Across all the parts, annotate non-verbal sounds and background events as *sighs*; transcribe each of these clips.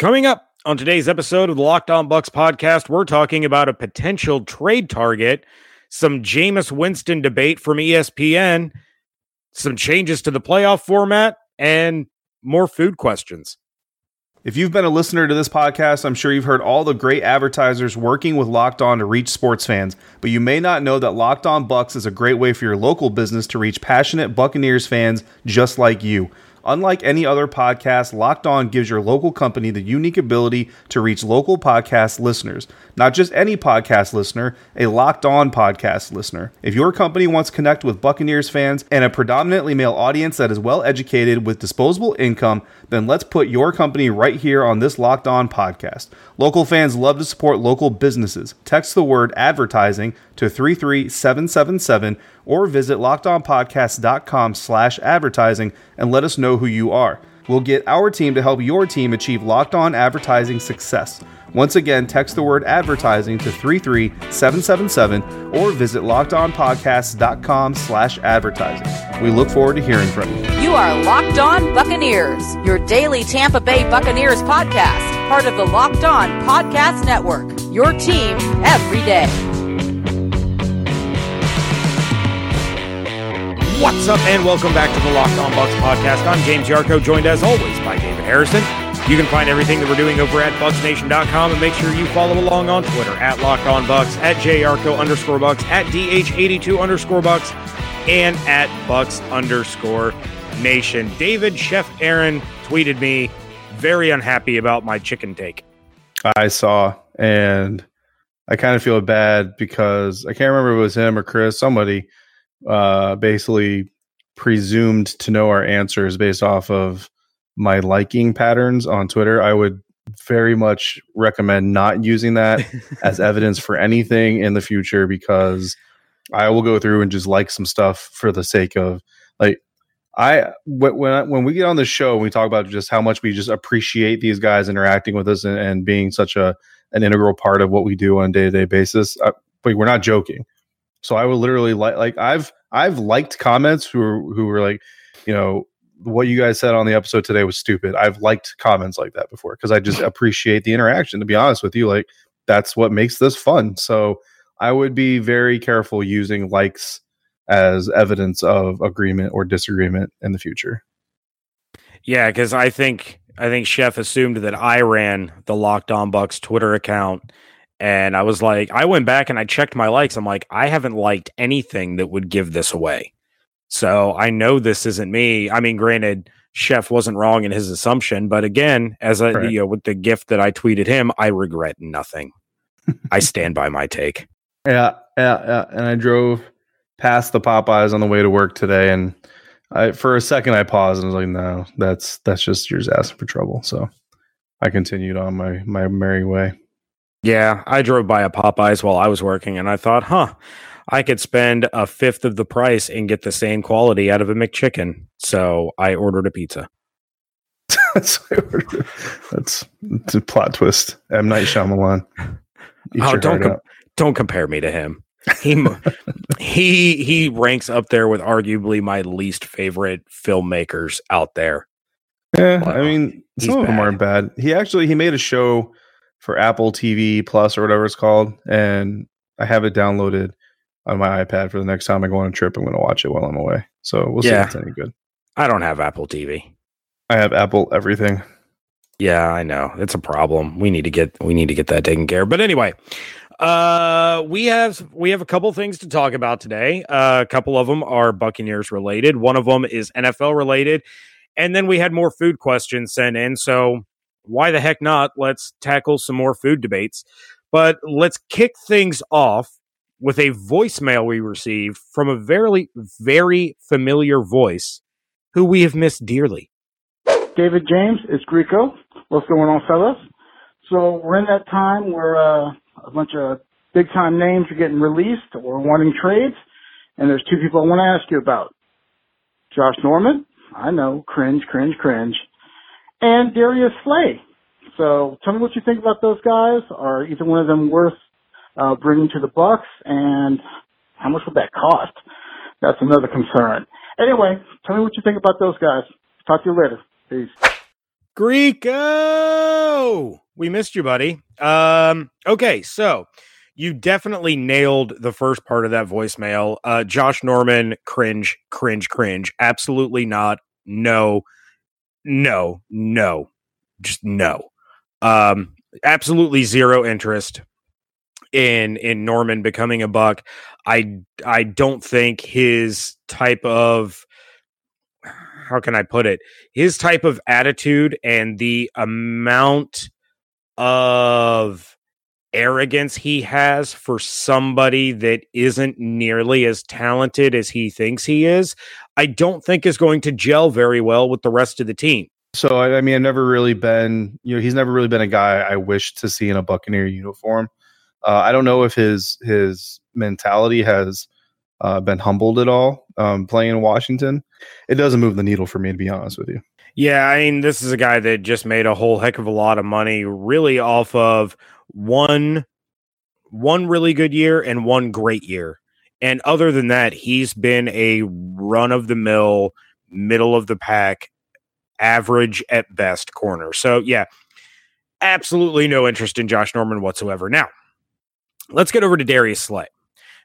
Coming up on today's episode of the Locked On Bucs podcast, we're talking about a potential trade target, some Jameis Winston debate from ESPN, some changes to the playoff format, and more food questions. If you've been a listener to this podcast, I'm sure you've heard all the great advertisers working with Locked On to reach sports fans, but you may not know that Locked On Bucs is a great way for your local business to reach passionate Buccaneers fans just like you. Unlike any other podcast, Locked On gives your local company the unique ability to reach local podcast listeners. Not just any podcast listener, a Locked On podcast listener. If your company wants to connect with Buccaneers fans and a predominantly male audience that is well educated with disposable income, then let's put your company right here on this Locked On podcast. Local fans love to support local businesses. Text the word advertising to 33777 or visit lockedonpodcast.com slash advertising and let us know who you are. We'll get our team to help your team achieve locked on advertising success. Once again, text the word advertising to 33777 or visit lockedonpodcast.com slash advertising. We look forward to hearing from you. You are Locked On Buccaneers, your daily Tampa Bay Buccaneers podcast, part of the Locked On Podcast Network. Your team every day. What's up, and welcome back to the Locked On Bucs podcast. I'm James Yarcho, joined as always by David Harrison. You can find everything that we're doing over at BucsNation.com and make sure you follow along on Twitter at Locked On Bucs, at JYarcho underscore Bucs, at DH82 underscore Bucs, and at Bucs underscore Nation. David Chef Aaron tweeted me very unhappy about my chicken take. I saw, and I kind of feel bad because I can't remember if it was him or Chris, somebody uh, basically presumed to know our answers based off of my liking patterns on Twitter. I would very much recommend not using that *laughs* as evidence for anything in the future because I will go through and just like some stuff for the sake of like I when I, when we get on the show we talk about just how much we just appreciate these guys interacting with us and, and being such a an integral part of what we do on a day to day basis. Uh, but we're not joking. So I would literally like like I've I've liked comments who are, who were like, you know, what you guys said on the episode today was stupid. I've liked comments like that before because I just *laughs* appreciate the interaction. To be honest with you, like that's what makes this fun. So I would be very careful using likes as evidence of agreement or disagreement in the future. Yeah, because I think I think Chef assumed that I ran the Locked On Bucs Twitter account and I was like, I went back and I checked my likes. I'm like, I haven't liked anything that would give this away. So I know this isn't me. I mean, granted, Chef wasn't wrong in his assumption, but again, as a right. you know, with the gift that I tweeted him, I regret nothing. I *laughs* stand by my take. Yeah, yeah, yeah. And I drove past the Popeyes on the way to work today, and I for a second I paused and was like, "No, that's that's just yours asking for trouble." So I continued on my my merry way. Yeah, I drove by a Popeyes while I was working and I thought, huh, I could spend a fifth of the price and get the same quality out of a McChicken. So I ordered a pizza. *laughs* that's, that's, that's a plot twist. M. Night Shyamalan. oh, don't com- don't compare me to him. He *laughs* he he ranks up there with arguably my least favorite filmmakers out there. Yeah, I mean, some of them aren't bad. He actually he made a show for Apple TV Plus or whatever it's called, and I have it downloaded on my iPad for the next time I go on a trip. I'm going to watch it while I'm away. So we'll yeah. see if it's any good. I don't have Apple TV. I have Apple everything. Yeah, I know. It's a problem. We need to get we need to get that taken care of. But anyway, uh we have we have a couple things to talk about today. Uh, a couple of them are Buccaneers related. One of them is NFL related. And then we had more food questions sent in. So why the heck not? Let's tackle some more food debates. But let's kick things off with a voicemail we received from a very, very familiar voice who we have missed dearly. David James, it's Greco. What's going on, fellas? So we're in that time where uh, a bunch of big time names are getting released or wanting trades, and there's two people I want to ask you about. Josh Norman, I know, cringe, cringe, cringe and Darius Slay. So tell me what you think about those guys. Are either one of them worth uh, bringing to the Bucs? and how much would that cost? That's another concern. Anyway, tell me what you think about those guys. Talk to you later. Peace. Greco, we missed you, buddy. Um, okay, so you definitely nailed the first part of that voicemail. Uh, Josh Norman, cringe, cringe, cringe. Absolutely not. No, no, no, just no. Um, absolutely zero interest in in Norman becoming a buck. I I don't think his type of how can I put it? His type of attitude and the amount of arrogance he has for somebody that isn't nearly as talented as he thinks he is, I don't think is going to gel very well with the rest of the team. So I mean, I've never really been, you know, he's never really been a guy I wish to see in a Buccaneer uniform. Uh, I don't know if his his mentality has uh, been humbled at all um, playing in Washington. It doesn't move the needle for me, to be honest with you. Yeah, I mean, this is a guy that just made a whole heck of a lot of money, really off of one one really good year and one great year. And other than that, he's been a run of the mill, middle of the pack, average at best corner. So yeah, absolutely no interest in Josh Norman whatsoever. Now, let's get over to Darius Slay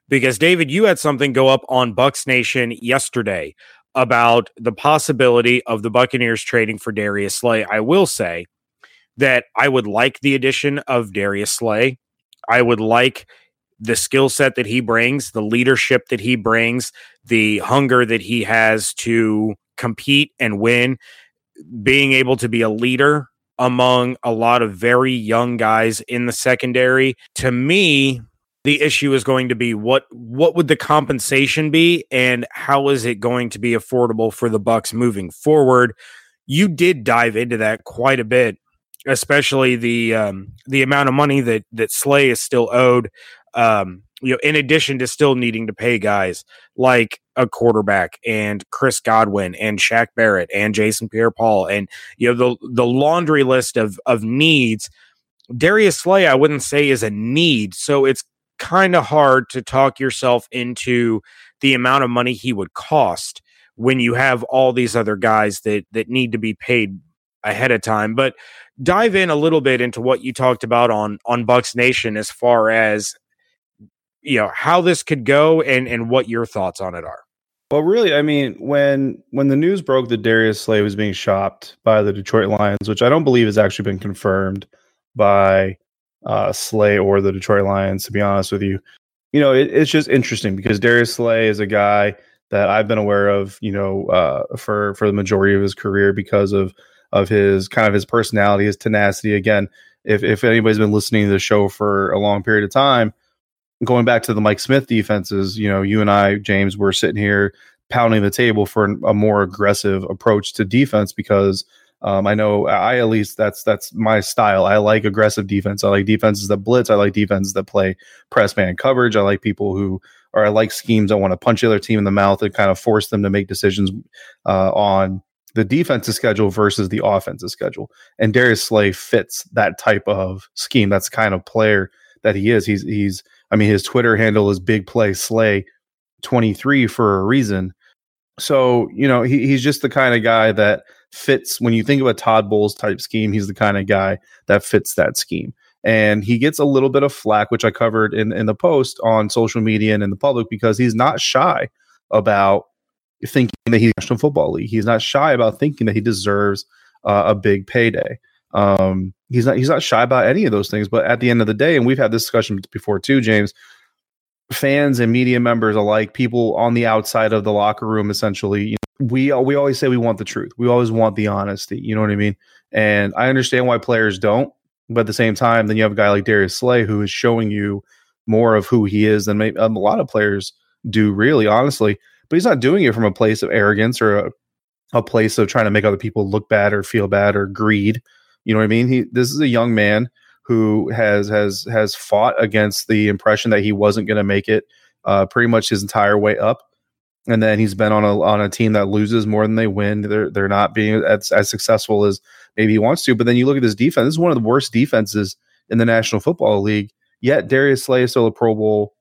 because David, you had something go up on Bucs Nation yesterday about the possibility of the Buccaneers trading for Darius Slay. I will say that I would like the addition of Darius Slay. I would like the skill set that he brings, the leadership that he brings, the hunger that he has to compete and win, being able to be a leader among a lot of very young guys in the secondary. To me, the issue is going to be what what would the compensation be and how is it going to be affordable for the Bucs moving forward you did dive into that quite a bit especially the um, the amount of money that that slay is still owed um, you know in addition to still needing to pay guys like a quarterback and Chris Godwin and Shaq Barrett and Jason Pierre-Paul and you know the the laundry list of of needs Darius Slay I wouldn't say is a need. So it's kind of hard to talk yourself into the amount of money he would cost when you have all these other guys that that need to be paid ahead of time. But dive in a little bit into what you talked about on on Bucs nation as far as you know how this could go and and what your thoughts on it are well really i mean when when the news broke that darius slay was being shopped by the detroit lions which i don't believe has actually been confirmed by uh, Slay or the Detroit Lions, to be honest with you. You know, it, it's just interesting because Darius Slay is a guy that I've been aware of, you know, uh, for for the majority of his career because of of his kind of his personality, his tenacity. Again, if if anybody's been listening to the show for a long period of time, going back to the Mike Smith defenses, you know, you and I, James, were sitting here pounding the table for a more aggressive approach to defense because um, I know I at least that's that's my style. I like aggressive defense. I like defenses that blitz. I like defenses that play press man coverage. I like people who or I like schemes that want to punch the other team in the mouth and kind of force them to make decisions uh, on the defensive schedule versus the offensive schedule. And Darius Slay fits that type of scheme. That's kind of player that he is. He's he's I mean his Twitter handle is Big Play Slay 23 for a reason. So, you know, he, he's just the kind of guy that fits when you think of a Todd Bowles type scheme, he's the kind of guy that fits that scheme. And he gets a little bit of flack, which I covered in, in the post on social media and in the public, because he's not shy about thinking that he's National Football League. He's not shy about thinking that he deserves uh, a big payday. Um, he's not he's not shy about any of those things. But at the end of the day, and we've had this discussion before too, James, fans and media members alike, people on the outside of the locker room, essentially, you know, we we always say we want the truth. We always want the honesty. You know what I mean? And I understand why players don't, but at the same time, then you have a guy like Darius Slay who is showing you more of who he is than maybe um, a lot of players do. Really, honestly, but he's not doing it from a place of arrogance or a, a place of trying to make other people look bad or feel bad or greed. You know what I mean? He this is a young man who has has has fought against the impression that he wasn't going to make it uh, pretty much his entire way up, and then he's been on a on a team that loses more than they win. They're they're not being as, as successful as maybe he wants to. But then you look at this defense. This is one of the worst defenses in the National Football League. Yet Darius Slay is still a Pro Bowl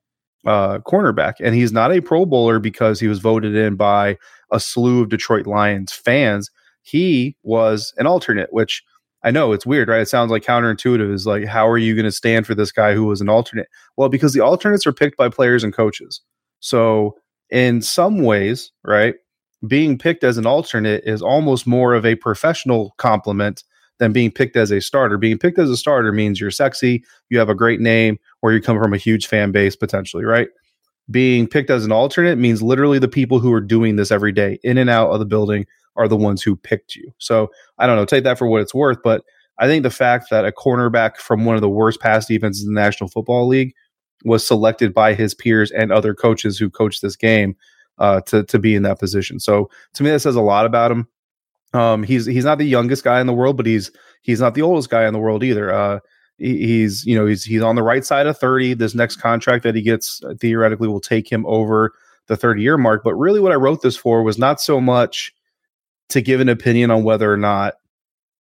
uh, cornerback, and he's not a Pro Bowler because he was voted in by a slew of Detroit Lions fans. He was an alternate, which I know it's weird, right? It sounds like counterintuitive. Is like, how are you going to stand for this guy who was an alternate? Well, because the alternates are picked by players and coaches. So, in some ways, right, being picked as an alternate is almost more of a professional compliment than being picked as a starter. Being picked as a starter means you're sexy, you have a great name, or you come from a huge fan base potentially, right? Being picked as an alternate means literally the people who are doing this every day, in and out of the building, are the ones who picked you. So I don't know, take that for what it's worth. But I think the fact that a cornerback from one of the worst pass defenses in the National Football League was selected by his peers and other coaches who coached this game uh, to to be in that position. So to me, that says a lot about him. Um, he's he's not the youngest guy in the world, but he's he's not the oldest guy in the world either. Uh, he, he's you know he's he's on the right side of thirty. This next contract that he gets uh, theoretically will take him over the thirty year mark. But really, what I wrote this for was not so much to give an opinion on whether or not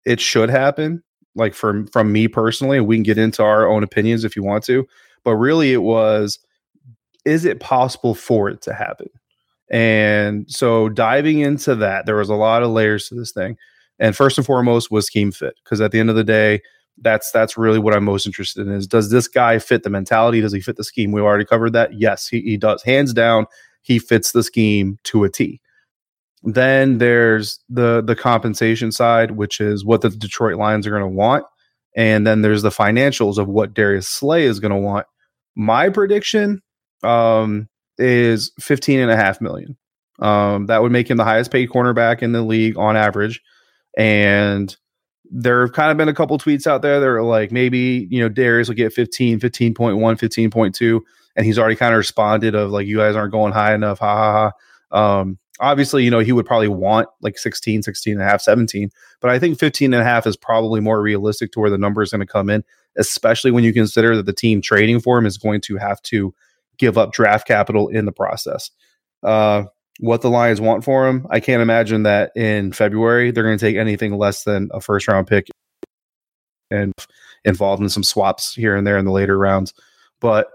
it should happen, like from from me personally, we can get into our own opinions if you want to. But really, it was is it possible for it to happen? And so diving into that, there was a lot of layers to this thing. And first and foremost was scheme fit. Because at the end of the day, that's that's really what I'm most interested in is does this guy fit the mentality? Does he fit the scheme? We already covered that. Yes, he, he does. Hands down, he fits the scheme to a T. Then there's the the compensation side, which is what the Detroit Lions are going to want. And then there's the financials of what Darius Slay is going to want. My prediction, um, is 15 and a half million. Um, that would make him the highest paid cornerback in the league on average. And there have kind of been a couple tweets out there that are like maybe, you know, Darius will get 15, 15.1, 15.2. And he's already kind of responded of like, you guys aren't going high enough. Ha ha ha. Um, obviously, you know, he would probably want like 16, 16 and a half, 17. But I think 15 and a half is probably more realistic to where the number is going to come in, especially when you consider that the team trading for him is going to have to give up draft capital in the process. Uh, what the Lions want for him, I can't imagine that in February they're going to take anything less than a first round pick and involved in some swaps here and there in the later rounds. But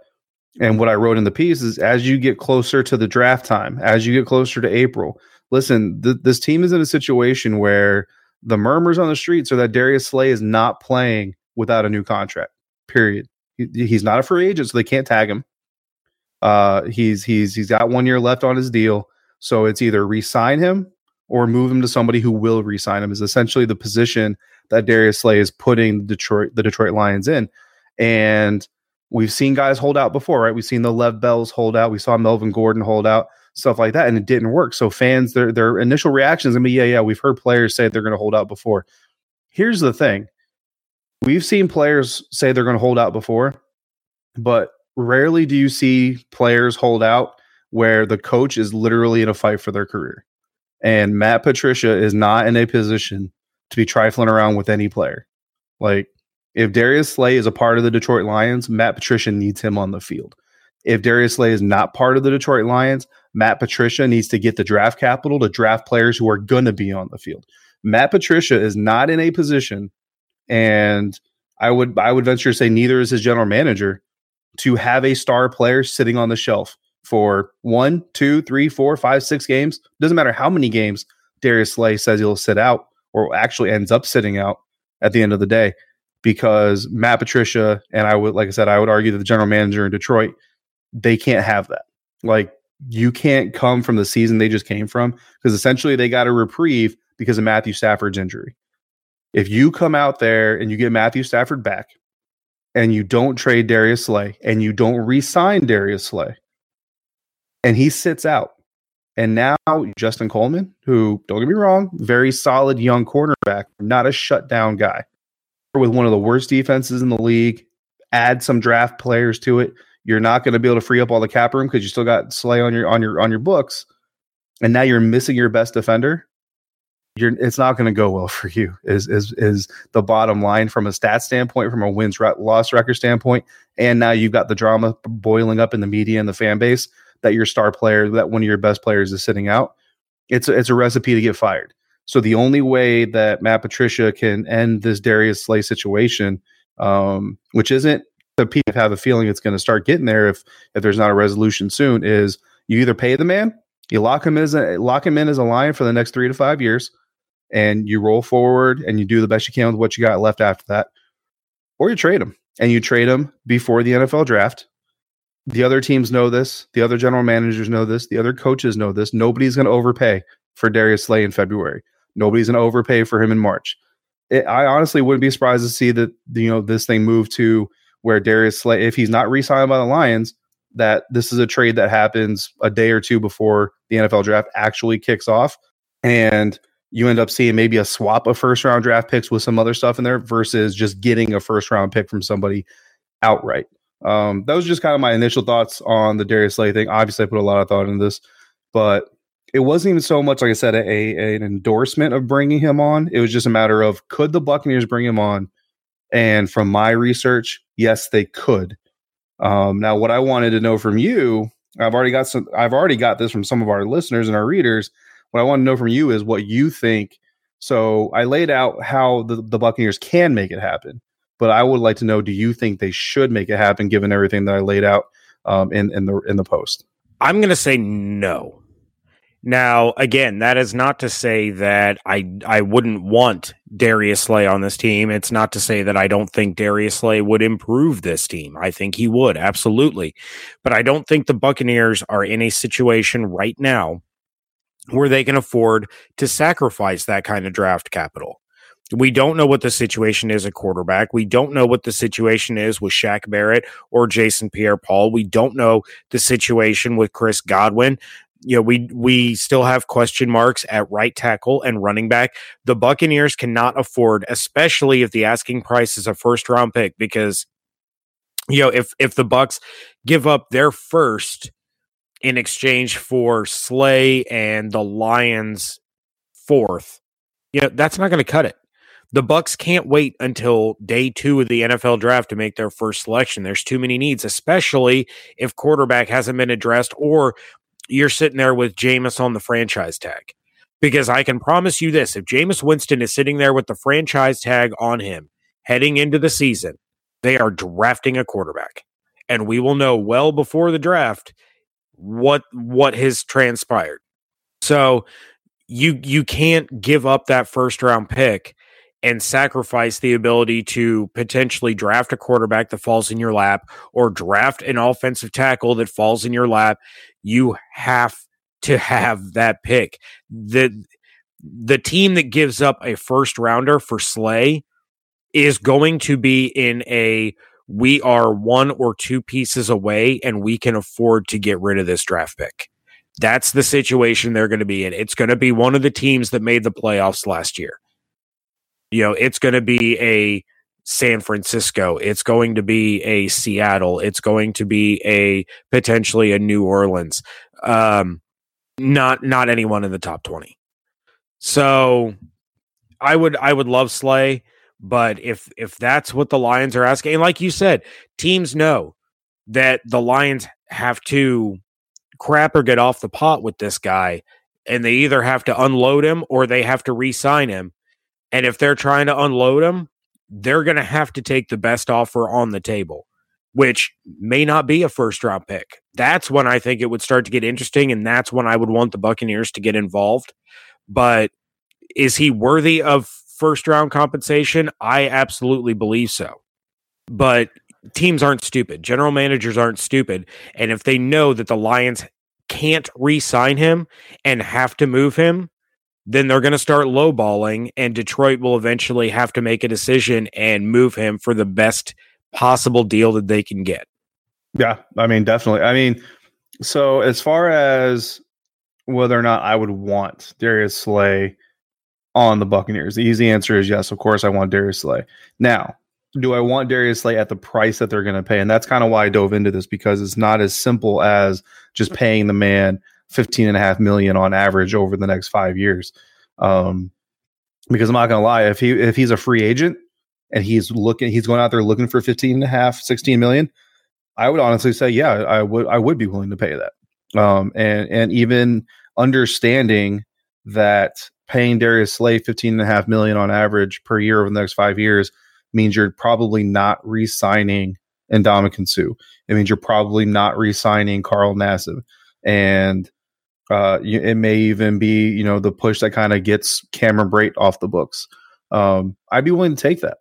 and what I wrote in the piece is as you get closer to the draft time, as you get closer to April, listen, th- this team is in a situation where the murmurs on the streets are that Darius Slay is not playing without a new contract. Period. He, he's not a free agent, so they can't tag him. Uh, he's he's he's got one year left on his deal, so it's either re-sign him or move him to somebody who will re-sign him. Is essentially the position that Darius Slay is putting Detroit the Detroit Lions in, and we've seen guys hold out before, right? We've seen the Le'Veon Bells hold out. We saw Melvin Gordon hold out, stuff like that, and it didn't work. So fans, their their initial reaction is gonna be, yeah, yeah. We've heard players say they're gonna hold out before. Here's the thing: we've seen players say they're gonna hold out before, but rarely do you see players hold out where the coach is literally in a fight for their career. And Matt Patricia is not in a position to be trifling around with any player. Like, if Darius Slay is a part of the Detroit Lions, Matt Patricia needs him on the field. If Darius Slay is not part of the Detroit Lions, Matt Patricia needs to get the draft capital to draft players who are going to be on the field. Matt Patricia is not in a position, and I would I would venture to say neither is his general manager to have a star player sitting on the shelf for one, two, three, four, five, six games. Doesn't matter how many games Darius Slay says he'll sit out or actually ends up sitting out at the end of the day because Matt Patricia and I would, like I said, I would argue that the general manager in Detroit, they can't have that. Like you can't come from the season they just came from because essentially they got a reprieve because of Matthew Stafford's injury. If you come out there and you get Matthew Stafford back and you don't trade Darius Slay and you don't re-sign Darius Slay, and he sits out. And now Justin Coleman, who don't get me wrong, very solid young cornerback, not a shutdown guy, with one of the worst defenses in the league. Add some draft players to it. You're not going to be able to free up all the cap room because you still got Slay on your on your on your books, and now you're missing your best defender you're it's not going to go well *laughs* for you is is is the bottom line from a stat standpoint from a wins loss record standpoint and now you've got the drama boiling up in the media and the fan base that your star player that one of your best players is sitting out it's a, it's a recipe to get fired so the only way that Matt Patricia can end this Darius Slay situation um, which isn't the people have a feeling it's going to start getting there if if there's not a resolution soon is you either pay the man you lock him as a lock him in as a lion for the next 3 to 5 years and you roll forward and you do the best you can with what you got left after that, or you trade him and you trade him before the NFL draft. The other teams know this. The other general managers know this. The other coaches know this. Nobody's going to overpay for Darius Slay in February. Nobody's going to overpay for him in March. It, I honestly wouldn't be surprised to see that you know this thing move to where Darius Slay, if he's not re-signed by the Lions, that this is a trade that happens a day or two before the NFL draft actually kicks off, and you end up seeing maybe a swap of first round draft picks with some other stuff in there versus just getting a first round pick from somebody outright. Um, that was just kind of my initial thoughts on the Darius Slay thing. Obviously, I put a lot of thought into this, but it wasn't even so much, like I said, a, a, an endorsement of bringing him on. It was just a matter of could the Buccaneers bring him on? And from my research, yes, they could. Um, now, what I wanted to know from you, I've already got some. I've already got this from some of our listeners and our readers. What I want to know from you is what you think. So I laid out how the, the Buccaneers can make it happen, but I would like to know: Do you think they should make it happen, given everything that I laid out um, in in the in the post? I'm going to say no. Now, again, that is not to say that I I wouldn't want Darius Slay on this team. It's not to say that I don't think Darius Slay would improve this team. I think he would, absolutely. But I don't think the Buccaneers are in a situation right now where they can afford to sacrifice that kind of draft capital. We don't know what the situation is at quarterback. We don't know what the situation is with Shaq Barrett or Jason Pierre Paul. We don't know the situation with Chris Godwin you know, we we still have question marks at right tackle and running back. The Buccaneers cannot afford, especially if the asking price is a first round pick, because you know if if the Bucs give up their first in exchange for Slay and the Lions fourth, you know that's not going to cut it. The Bucs can't wait until day two of the NFL draft to make their first selection. There's too many needs, especially if quarterback hasn't been addressed or you're sitting there with Jameis on the franchise tag. Because I can promise you this if Jameis Winston is sitting there with the franchise tag on him heading into the season, they are drafting a quarterback. And we will know well before the draft what what has transpired. So you you can't give up that first round pick and sacrifice the ability to potentially draft a quarterback that falls in your lap or draft an offensive tackle that falls in your lap you have to have that pick. The the team that gives up a first rounder for Slay is going to be in a we are one or two pieces away and we can afford to get rid of this draft pick. That's the situation they're going to be in. It's going to be one of the teams that made the playoffs last year. You know, it's going to be a San Francisco. It's going to be a Seattle. It's going to be a potentially a New Orleans. Um, not not anyone in the top twenty. So I would I would love Slay, but if if that's what the Lions are asking, and like you said, teams know that the Lions have to crap or get off the pot with this guy, and they either have to unload him or they have to re-sign him. And if they're trying to unload him, they're going to have to take the best offer on the table, which may not be a first round pick. That's when I think it would start to get interesting. And that's when I would want the Buccaneers to get involved. But is he worthy of first round compensation? I absolutely believe so. But teams aren't stupid. General managers aren't stupid. And if they know that the Lions can't re sign him and have to move him, then they're going to start lowballing, and Detroit will eventually have to make a decision and move him for the best possible deal that they can get. Yeah, I mean, definitely. I mean, so as far as whether or not I would want Darius Slay on the Buccaneers, the easy answer is yes. Of course, I want Darius Slay. Now, do I want Darius Slay at the price that they're going to pay? And that's kind of why I dove into this because it's not as simple as just paying the man 15 and a half million on average over the next five years. Um, because I'm not going to lie, if he, if he's a free agent and he's looking, he's going out there looking for 15 and a half, 16 million, I would honestly say, yeah, I would, I would be willing to pay that. Um, and, and even understanding that paying Darius Slay 15 and a half million on average per year over the next five years means you're probably not re-signing Ndamukong Suh. It means you're probably not re-signing Carl Nassib. And Uh, it may even be you know the push that kind of gets Cameron Brate off the books. Um, I'd be willing to take that.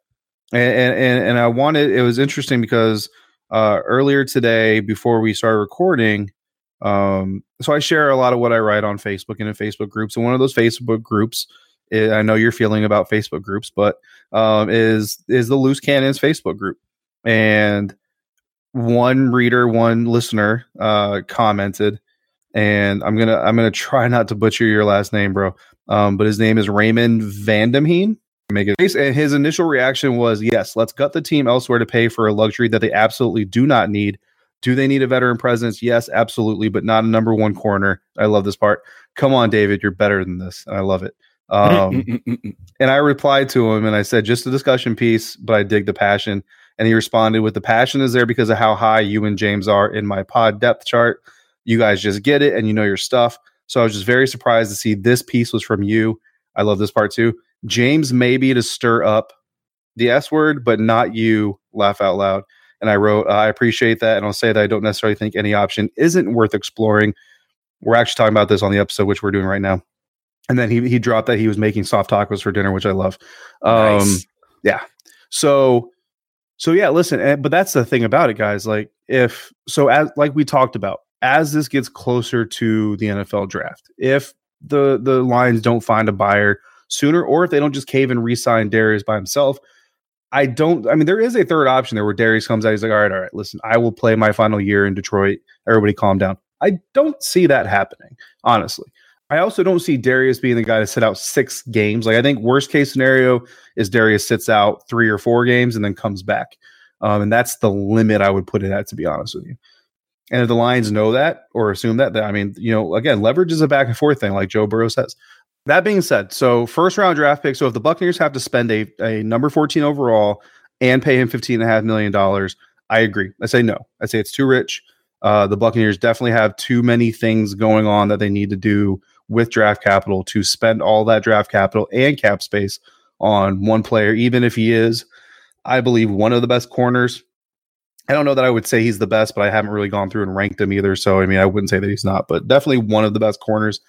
And and and I wanted it was interesting because uh, earlier today before we started recording, um, so I share a lot of what I write on Facebook and in Facebook groups. And one of those Facebook groups, is, I know you're feeling about Facebook groups, but um, is is the Loose Cannons Facebook group. And one reader, one listener uh, commented, and I'm gonna I'm gonna try not to butcher your last name, bro. Um, but his name is Raymond Vandemheen. Make it. And his initial reaction was, "Yes, let's gut the team elsewhere to pay for a luxury that they absolutely do not need." Do they need a veteran presence? Yes, absolutely, but not a number one corner. I love this part. Come on, David, you're better than this. And I love it. Um, *laughs* and I replied to him and I said, just a discussion piece, but I dig the passion. And he responded with the passion is there because of how high you and James are in my pod depth chart. You guys just get it and you know your stuff. So I was just very surprised to see this piece was from you. I love this part too. James maybe to stir up the S word, but not you. Laugh out loud. And I wrote, I appreciate that. And I'll say that I don't necessarily think any option isn't worth exploring. We're actually talking about this on the episode, which we're doing right now. And then he, he dropped that he was making soft tacos for dinner, which I love. Um, nice. Yeah. So, so yeah, listen, eh, but that's the thing about it, guys. Like, if so, as like we talked about, as this gets closer to the NFL draft, if the the Lions don't find a buyer sooner, or if they don't just cave and re-sign Darius by himself, I don't. I mean, there is a third option there where Darius comes out. He's like, all right, all right, listen, I will play my final year in Detroit. Everybody, calm down. I don't see that happening, honestly. I also don't see Darius being the guy to sit out six games. Like, I think worst case scenario is Darius sits out three or four games and then comes back. Um, and that's the limit I would put it at, to be honest with you. And if the Lions know that or assume that, that I mean, you know, again, leverage is a back and forth thing, like Joe Burrow says. That being said, so first round draft pick. So if the Buccaneers have to spend a, a number 14 overall and pay him $15.5 million, I agree. I say no. I say it's too rich. Uh, the Buccaneers definitely have too many things going on that they need to do with draft capital to spend all that draft capital and cap space on one player, even if he is, I believe, one of the best corners. I don't know that I would say he's the best, but I haven't really gone through and ranked him either. So, I mean, I wouldn't say that he's not, but definitely one of the best corners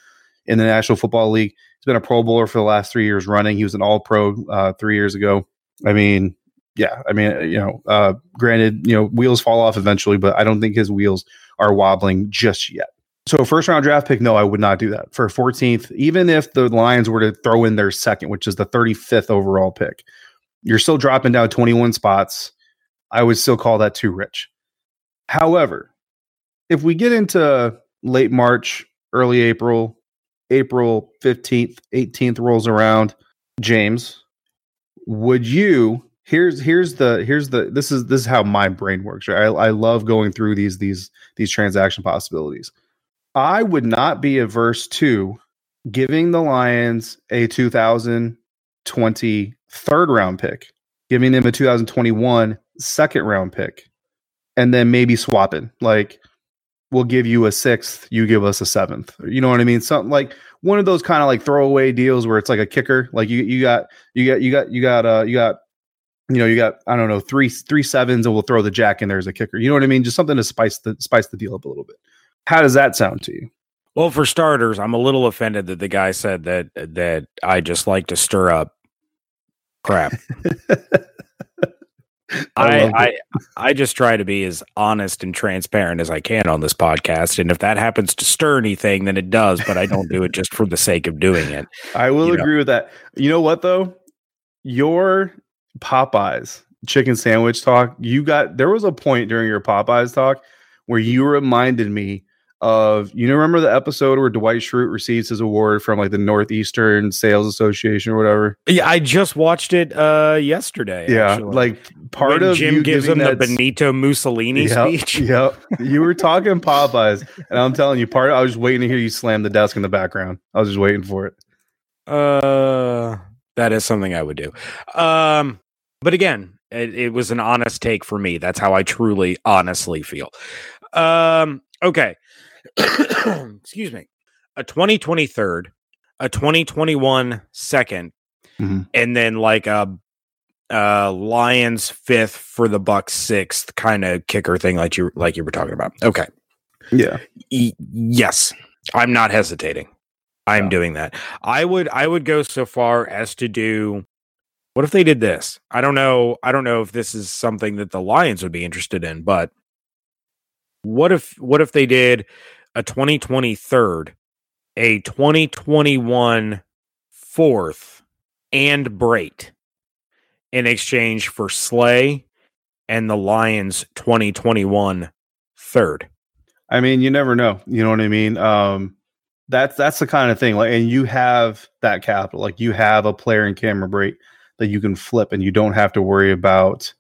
in the National Football League. He's been a Pro Bowler for the last three years running. He was an All Pro uh, three years ago. I mean, yeah, I mean, you know, uh, granted, you know, wheels fall off eventually, but I don't think his wheels are wobbling just yet. So, first round draft pick, no, I would not do that for 14th. Even if the Lions were to throw in their second, which is the 35th overall pick, you're still dropping down 21 spots. I would still call that too rich. However, if we get into late March, early April, April 15th, 18th rolls around, James, would you here's here's the here's the this is this is how my brain works, right? I, I love going through these these these transaction possibilities. I would not be averse to giving the Lions a 2020 third round pick, giving them a 2021 second round pick, and then maybe swapping. Like we'll give you a sixth, you give us a seventh. You know what I mean? Something like one of those kind of like throwaway deals where it's like a kicker. Like you you got you got you got you got uh you got you know you got I don't know three three sevens and we'll throw the jack in there as a kicker. You know what I mean? Just something to spice the spice the deal up a little bit. How does that sound to you? Well, for starters, I'm a little offended that the guy said that that I just like to stir up crap. *laughs* I, I, I just try to be as honest and transparent as I can on this podcast, and if that happens to stir anything, then it does. But I don't do it just for the sake of doing it. *laughs* I will you agree know. with that. You know what though? Your Popeyes chicken sandwich talk. You got there was a point during your Popeyes talk where you reminded me of you know remember the episode where Dwight Schrute receives his award from like the Northeastern Sales Association or whatever? Yeah, I just watched it uh yesterday. Yeah, actually. like part when of Jim gives him the Benito Mussolini yep, speech. *laughs* Yep, you were talking Popeyes, and I'm telling you, part of, I was waiting to hear you slam the desk in the background. I was just waiting for it. Uh, that is something I would do. Um, but again, it, it was an honest take for me. That's how I truly, honestly feel. Um, okay. *coughs* excuse me, a 2023, a 2021 2nd mm-hmm. and then like a uh Lions fifth for the Bucs sixth kind of kicker thing like you like you were talking about. Okay. Yeah. E- yes. I'm not hesitating. I'm Yeah. doing that. I would I would go so far as to do what if they did this? I don't know. I don't know if this is something that the Lions would be interested in, but what if what if they did a 2020 third, a 2021 fourth, and Brate in exchange for Slay and the Lions 2021 third? I mean, you never know. You know what I mean? Um, that's that's the kind of thing. Like, and you have that capital. Like, you have a player in Cameron Brate that you can flip, and you don't have to worry about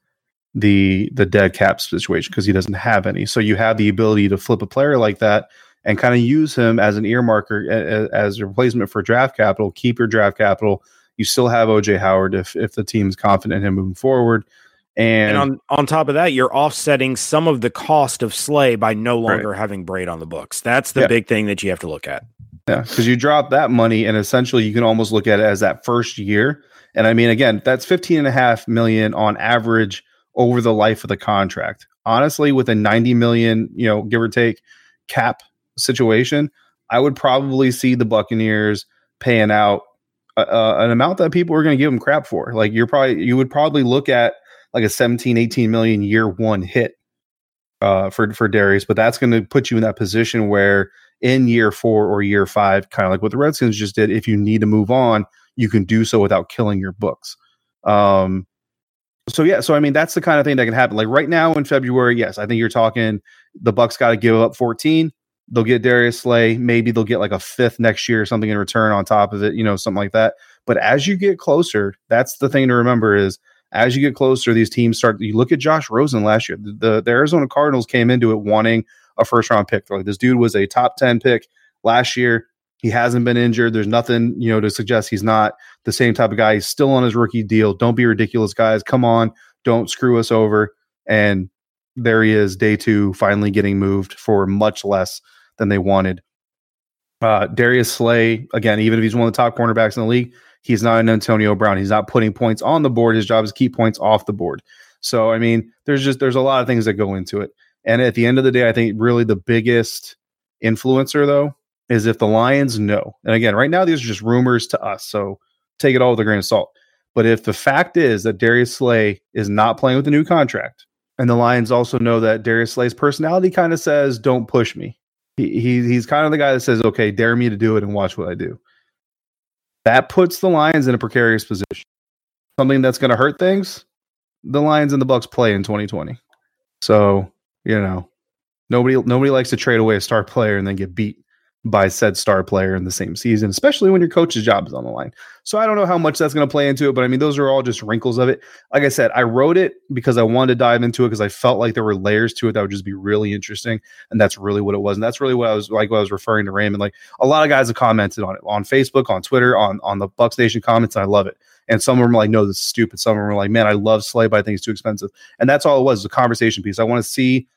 the the dead cap situation because he doesn't have any. So you have the ability to flip a player like that and kind of use him as an earmarker a- a- as a replacement for draft capital. Keep your draft capital. You still have OJ Howard if if the team's confident in him moving forward. And, And on, on top of that, you're offsetting some of the cost of Slay by no Right. longer having Brate on the books. That's the Yeah. big thing that you have to look at. Yeah, because you drop that money and essentially you can almost look at it as that first year. And I mean, again, that's 15 and a half million on average over the life of the contract. Honestly, with a 90 million, you know, give or take cap situation, I would probably see the Buccaneers paying out an amount that people are going to give them crap for. Like you're probably, you would probably look at like a 17, 18 million year one hit uh, for, for Darius, but that's going to put you in that position where in year four or year five, kind of like what the Redskins just did, if you need to move on, you can do so without killing your books. Um, so yeah, so I mean that's the kind of thing that can happen. Like right now in February, yes, I think you're talking the Bucs got to give up 14. They'll get Darius Slay. Maybe they'll get like a fifth next year or something in return on top of it, you know, something like that. But as you get closer, that's the thing to remember is as you get closer, these teams start. You look at Josh Rosen last year. The, the Arizona Cardinals came into it wanting a first round pick. They're like this dude was a top 10 pick last year. He hasn't been injured. There's nothing, you know, to suggest he's not the same type of guy. He's still on his rookie deal. Don't be ridiculous, guys. Come on. Don't screw us over. And there he is, day two, finally getting moved for much less than they wanted. Uh, Darius Slay, again, even if he's one of the top cornerbacks in the league, he's not an Antonio Brown. He's not putting points on the board. His job is to keep points off the board. So, I mean, there's just there's a lot of things that go into it. And at the end of the day, I think really the biggest influencer though is if the Lions know. And again, right now these are just rumors to us, so take it all with a grain of salt. But if the fact is that Darius Slay is not playing with a new contract, and the Lions also know that Darius Slay's personality kind of says, "Don't push me." He, he he's kind of the guy that says, "Okay, dare me to do it and watch what I do." That puts the Lions in a precarious position. Something that's going to hurt things. The Lions and the Bucs play in 2020, so you know nobody nobody likes to trade away a star player and then get beat by said star player in the same season, especially when your coach's job is on the line. So I don't know how much that's going to play into it, but I mean, those are all just wrinkles of it. Like I said, I wrote it because I wanted to dive into it because I felt like there were layers to it that would just be really interesting. And that's really what it was. And that's really what I was like, what I was referring to Raymond. Like a lot of guys have commented on it on Facebook, on Twitter, on, on the Bucs Nation comments. I love it. And some of them are like, no, this is stupid. Some of them are like, man, I love Slay, but I think it's too expensive. And that's all it was, a conversation piece. I want to see,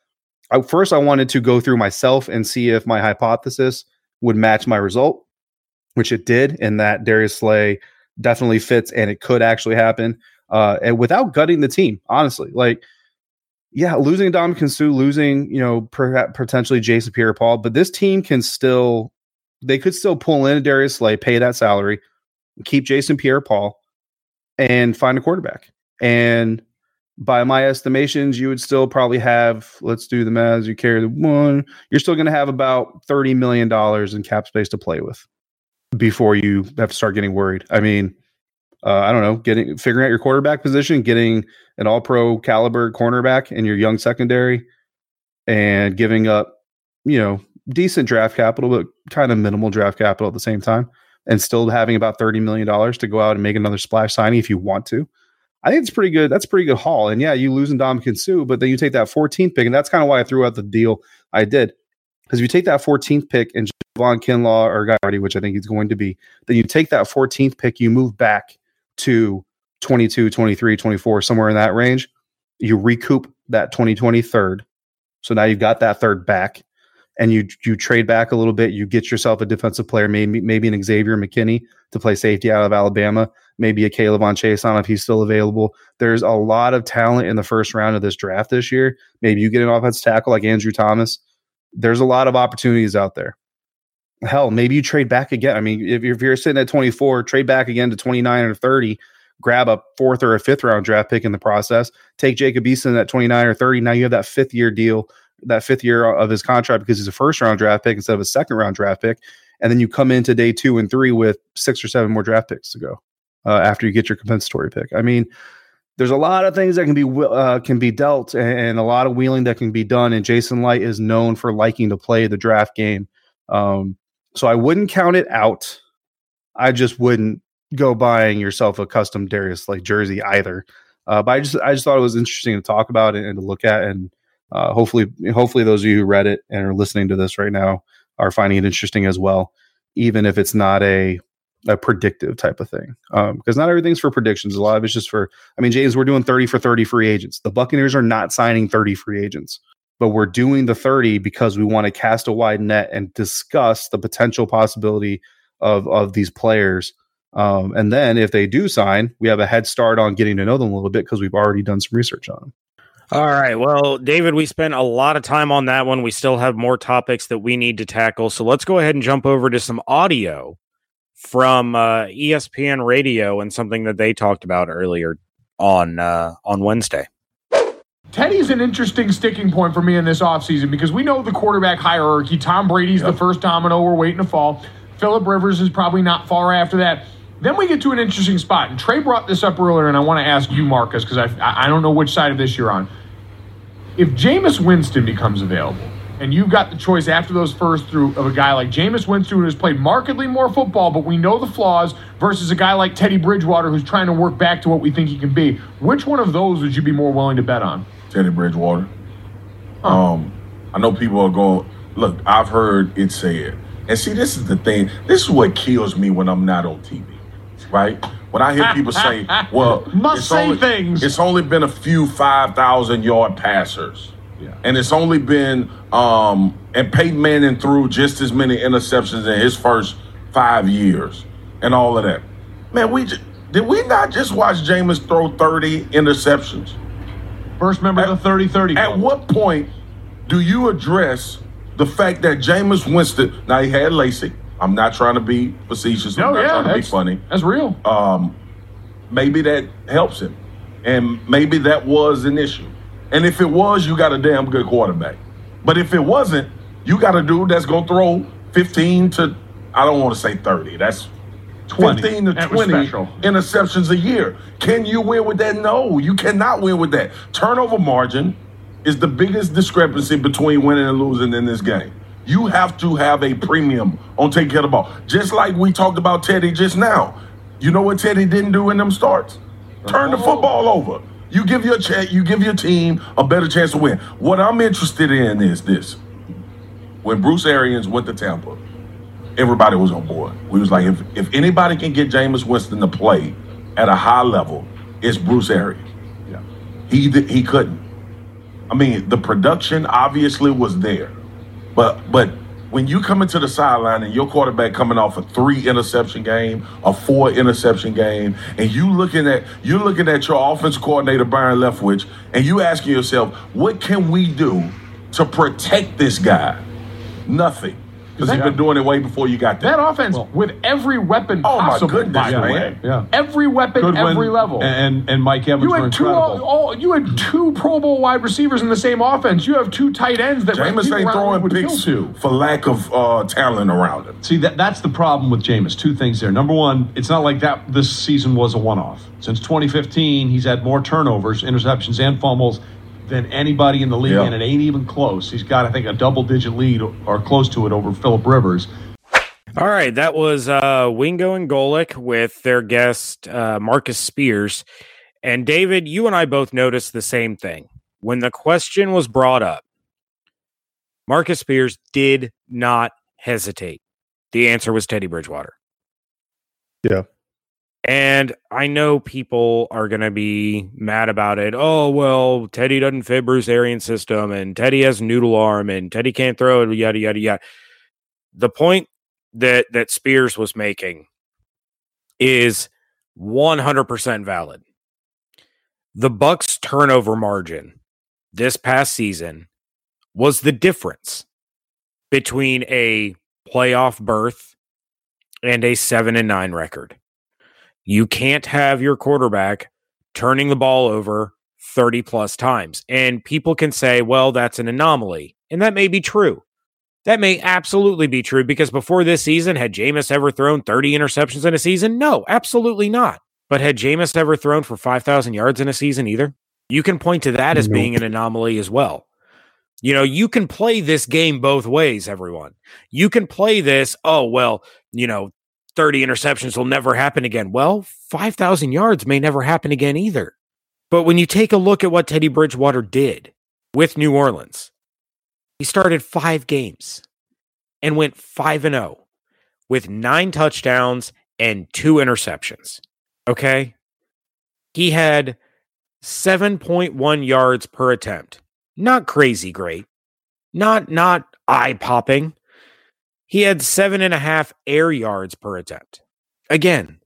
I, first, I wanted to go through myself and see if my hypothesis would match my result, which it did, in that Darius Slay definitely fits and it could actually happen. Uh, and without gutting the team, honestly, like, yeah, losing Dom Suh, losing, you know, potentially Jason Pierre Paul, but this team can still, they could still pull in Darius Slay, pay that salary, keep Jason Pierre Paul, and find a quarterback. And by my estimations, you would still probably have, let's do the math, you carry the one, you're still going to have about $30 million in cap space to play with before you have to start getting worried. I mean, uh, I don't know, getting figuring out your quarterback position, getting an all pro caliber cornerback in your young secondary, and giving up, you know, decent draft capital, but kind of minimal draft capital at the same time, and still having about $30 million to go out and make another splash signing if you want to. I think it's pretty good. That's pretty good haul. And yeah, you lose in Dom Suh, but then you take that 14th pick, and that's kind of why I threw out the deal I did. Because if you take that 14th pick and Javon Kinlaw or Guy which I think he's going to be, then you take that 14th pick, you move back to 22, 23, 24, somewhere in that range. You recoup that 2020 third. So now you've got that third back and you you trade back a little bit. You get yourself a defensive player, maybe maybe an Xavier McKinney to play safety out of Alabama, maybe a K'Lavon Chaisson if he's still available. There's a lot of talent in the first round of this draft this year. Maybe you get an offensive tackle like Andrew Thomas. There's a lot of opportunities out there. hell, maybe you trade back again. I mean, if you're, if you're sitting at 24, trade back again to 29 or 30, grab a fourth or a fifth round draft pick in the process. Take Jacob Eason at 29 or 30. Now you have that fifth year deal, that fifth year of his contract because he's a first round draft pick instead of a second round draft pick. And then you come into day two and three with six or seven more draft picks to go uh, after you get your compensatory pick. I mean, there's a lot of things that can be uh, can be dealt and a lot of wheeling that can be done. And Jason Licht is known for liking to play the draft game. Um, so I wouldn't count it out. I just wouldn't go buying yourself a custom Darius Slay jersey either. Uh, but I just I just thought it was interesting to talk about and, and to look at, and uh, hopefully hopefully those of you who read it and are listening to this right now are finding it interesting as well, even if it's not a a predictive type of thing. Um, because not everything's for predictions. A lot of it's just for. I mean, James, we're doing thirty for thirty free agents. The Buccaneers are not signing thirty free agents but we're doing the 30 because we want to cast a wide net and discuss the potential possibility of of these players um, and then if they do sign, we have a head start on getting to know them a little bit because we've already done some research on them. All right. Well, David, we spent a lot of time on that one. We still have more topics that we need to tackle. So let's go ahead and jump over to some audio from uh, ESPN Radio and something that they talked about earlier on uh, on Wednesday. Teddy's an interesting sticking point for me in this offseason because we know the quarterback hierarchy. Tom Brady's yep. the first domino we're waiting to fall. Philip Rivers is probably not far after that. Then we get to an interesting spot, and Trey brought this up earlier, and I want to ask you, Marcus, because I, I don't know which side of this you're on. If Jameis Winston becomes available, and you've got the choice after those first through of a guy like Jameis Winston who has played markedly more football, but we know the flaws, versus a guy like Teddy Bridgewater who's trying to work back to what we think he can be. Which one of those would you be more willing to bet on? Teddy Bridgewater. Huh. Um, I know people are going. Look, I've heard it said, and see, this is the thing. This is what kills me when I'm not on TV right? When I hear people say, *laughs* "Well, must say only, things," it's only been a few five thousand yard passers, yeah. and it's only been um, and Peyton Manning threw just as many interceptions in his first five years, and all of that. Man, we just, did we not just watch Jameis throw thirty interceptions? First member at, of the 30-30. At what point do you address the fact that Jameis Winston? Now he had LASIK. I'm not trying to be facetious. I'm not yeah, trying to be funny. That's real. Um, maybe that helps him, and maybe that was an issue. And if it was, you got a damn good quarterback. But if it wasn't, you got a dude that's gonna throw 15 to I don't want to say 30. That's 20. 15 to 20 interceptions a year. Can you win with that? No, you cannot win with that. Turnover margin is the biggest discrepancy between winning and losing in this game. You have to have a premium on taking care of the ball. Just like we talked about Teddy just now. You know what Teddy didn't do in them starts? Turn the uh-huh. football over. You give your ch- you give your team a better chance to win. What I'm interested in is this. When Bruce Arians went to Tampa, everybody was on board. We was like, if, if anybody can get Jameis Winston to play at a high level, it's Bruce Arians. Yeah. He he couldn't. I mean, the production obviously was there. But but when you come into the sideline and your quarterback coming off a three interception game, a four interception game, and you looking at you looking at your offense coordinator Byron Leftwich, and you asking yourself, what can we do to protect this guy? Nothing. Because he's been doing it way before you got there. That offense well, with every weapon oh possible, my goodness, by the way. Yeah. Every weapon, Goodwin every level. And and Mike Evans you had two all, all, you had two Pro Bowl wide receivers in the same offense. You have two tight ends that Jameis ain't throwing picks to. for lack of uh, talent around him. See that that's the problem with Jameis. Two things there. Number one, it's not like that this season was a one off. Since 2015, he's had more turnovers, interceptions, and fumbles than anybody in the league, and it ain't even close. He's got, I think, a double digit lead or close to it over Philip Rivers. All right, that was uh, Wingo and Golic with their guest uh, Marcus Spears. And David, you and I both noticed the same thing. When the question was brought up, Marcus Spears did not hesitate. The answer was Teddy Bridgewater. Yeah. And I know people are going to be mad about it. Oh, well, Teddy doesn't fit Bruce Arians' system, and Teddy has noodle arm, and Teddy can't throw it, yada, yada, yada. The point that, that Spears was making is 100% valid. The Bucs turnover margin this past season was the difference between a playoff berth, and a seven and nine record. You can't have your quarterback turning the ball over 30 plus times. And people can say, well, that's an anomaly. And that may be true. That may absolutely be true because before this season, had Jameis ever thrown 30 interceptions in a season? No, absolutely not. But had Jameis ever thrown for 5,000 yards in a season either? You can point to that as being an anomaly as well. You know, you can play this game both ways, everyone. You can play this, oh, well, you know, 30 interceptions will never happen again. Well, 5,000 yards may never happen again either. But when you take a look at what Teddy Bridgewater did with New Orleans, he started five games and went 5 and 0 with nine touchdowns and two interceptions. Okay. He had 7.1 yards per attempt. Not crazy great. Not not eye popping. He had seven and a half air yards per attempt. Again,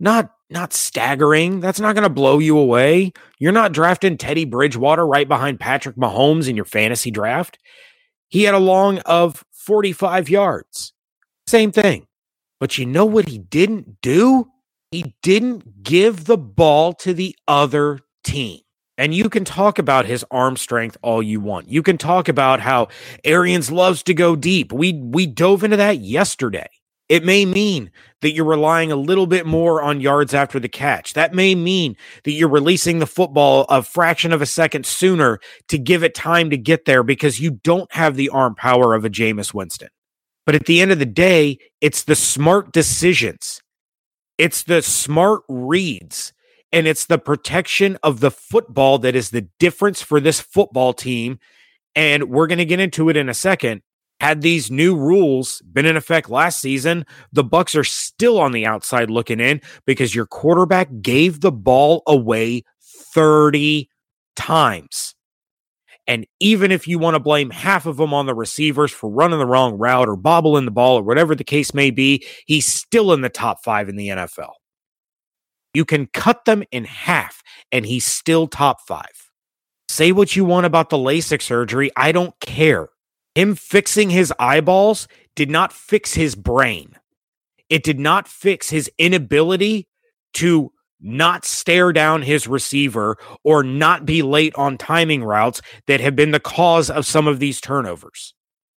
not not staggering. That's not going to blow you away. You're not drafting Teddy Bridgewater right behind Patrick Mahomes in your fantasy draft. He had a long of 45 yards. Same thing. But you know what he didn't do? He didn't give the ball to the other team. And you can talk about his arm strength all you want. You can talk about how Arians loves to go deep. We we dove into that yesterday. It may mean that you're relying a little bit more on yards after the catch. That may mean that you're releasing the football a fraction of a second sooner to give it time to get there because you don't have the arm power of a Jameis Winston. But at the end of the day, it's the smart decisions, it's the smart reads, and it's the protection of the football that is the difference for this football team. And we're going to get into it in a second had these new rules been in effect last season, the Bucs are still on the outside looking in because your quarterback gave the ball away 30 times. And even if you want to blame half of them on the receivers for running the wrong route or bobbling the ball or whatever the case may be, he's still in the top five in the NFL. You can cut them in half and he's still top five. Say what you want about the LASIK surgery. I don't care. Him fixing his eyeballs did not fix his brain. It did not fix his inability to not stare down his receiver or not be late on timing routes that have been the cause of some of these turnovers.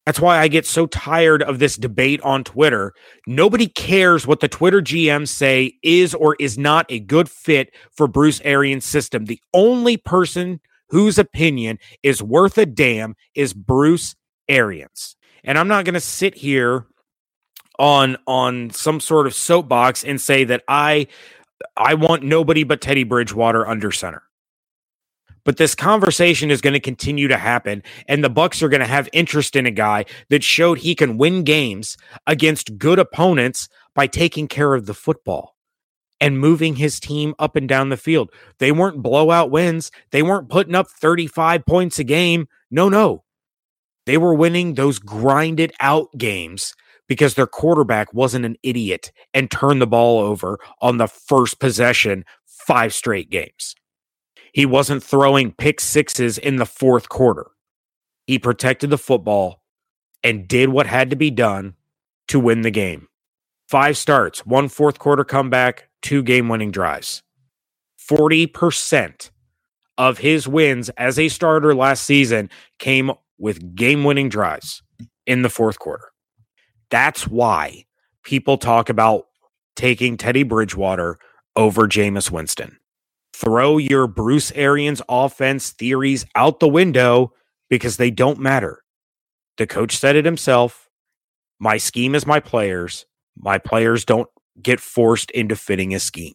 That's why I get so tired of this debate on Twitter. Nobody cares what the Twitter GMs say is or is not a good fit for Bruce Arians' system. The only person whose opinion is worth a damn is Bruce Arians. And I'm not going to sit here on on some sort of soapbox and say that I I want nobody but Teddy Bridgewater under center. But this conversation is going to continue to happen and the bucs are going to have interest in a guy that showed he can win games against good opponents by taking care of the football and moving his team up and down the field. They weren't blowout wins. They weren't putting up 35 points a game. No, no. They were winning those grinded out games because their quarterback wasn't an idiot and turned the ball over on the first possession five straight games. He wasn't throwing pick sixes in the fourth quarter. He protected the football and did what had to be done to win the game. Five starts, one fourth quarter comeback, two game winning drives. 40% of his wins as a starter last season came with game winning drives in the fourth quarter. That's why people talk about taking Teddy Bridgewater over Jameis Winston. Throw your Bruce Arians offense theories out the window because they don't matter. The coach said it himself. My scheme is my players. My players don't get forced into fitting a scheme.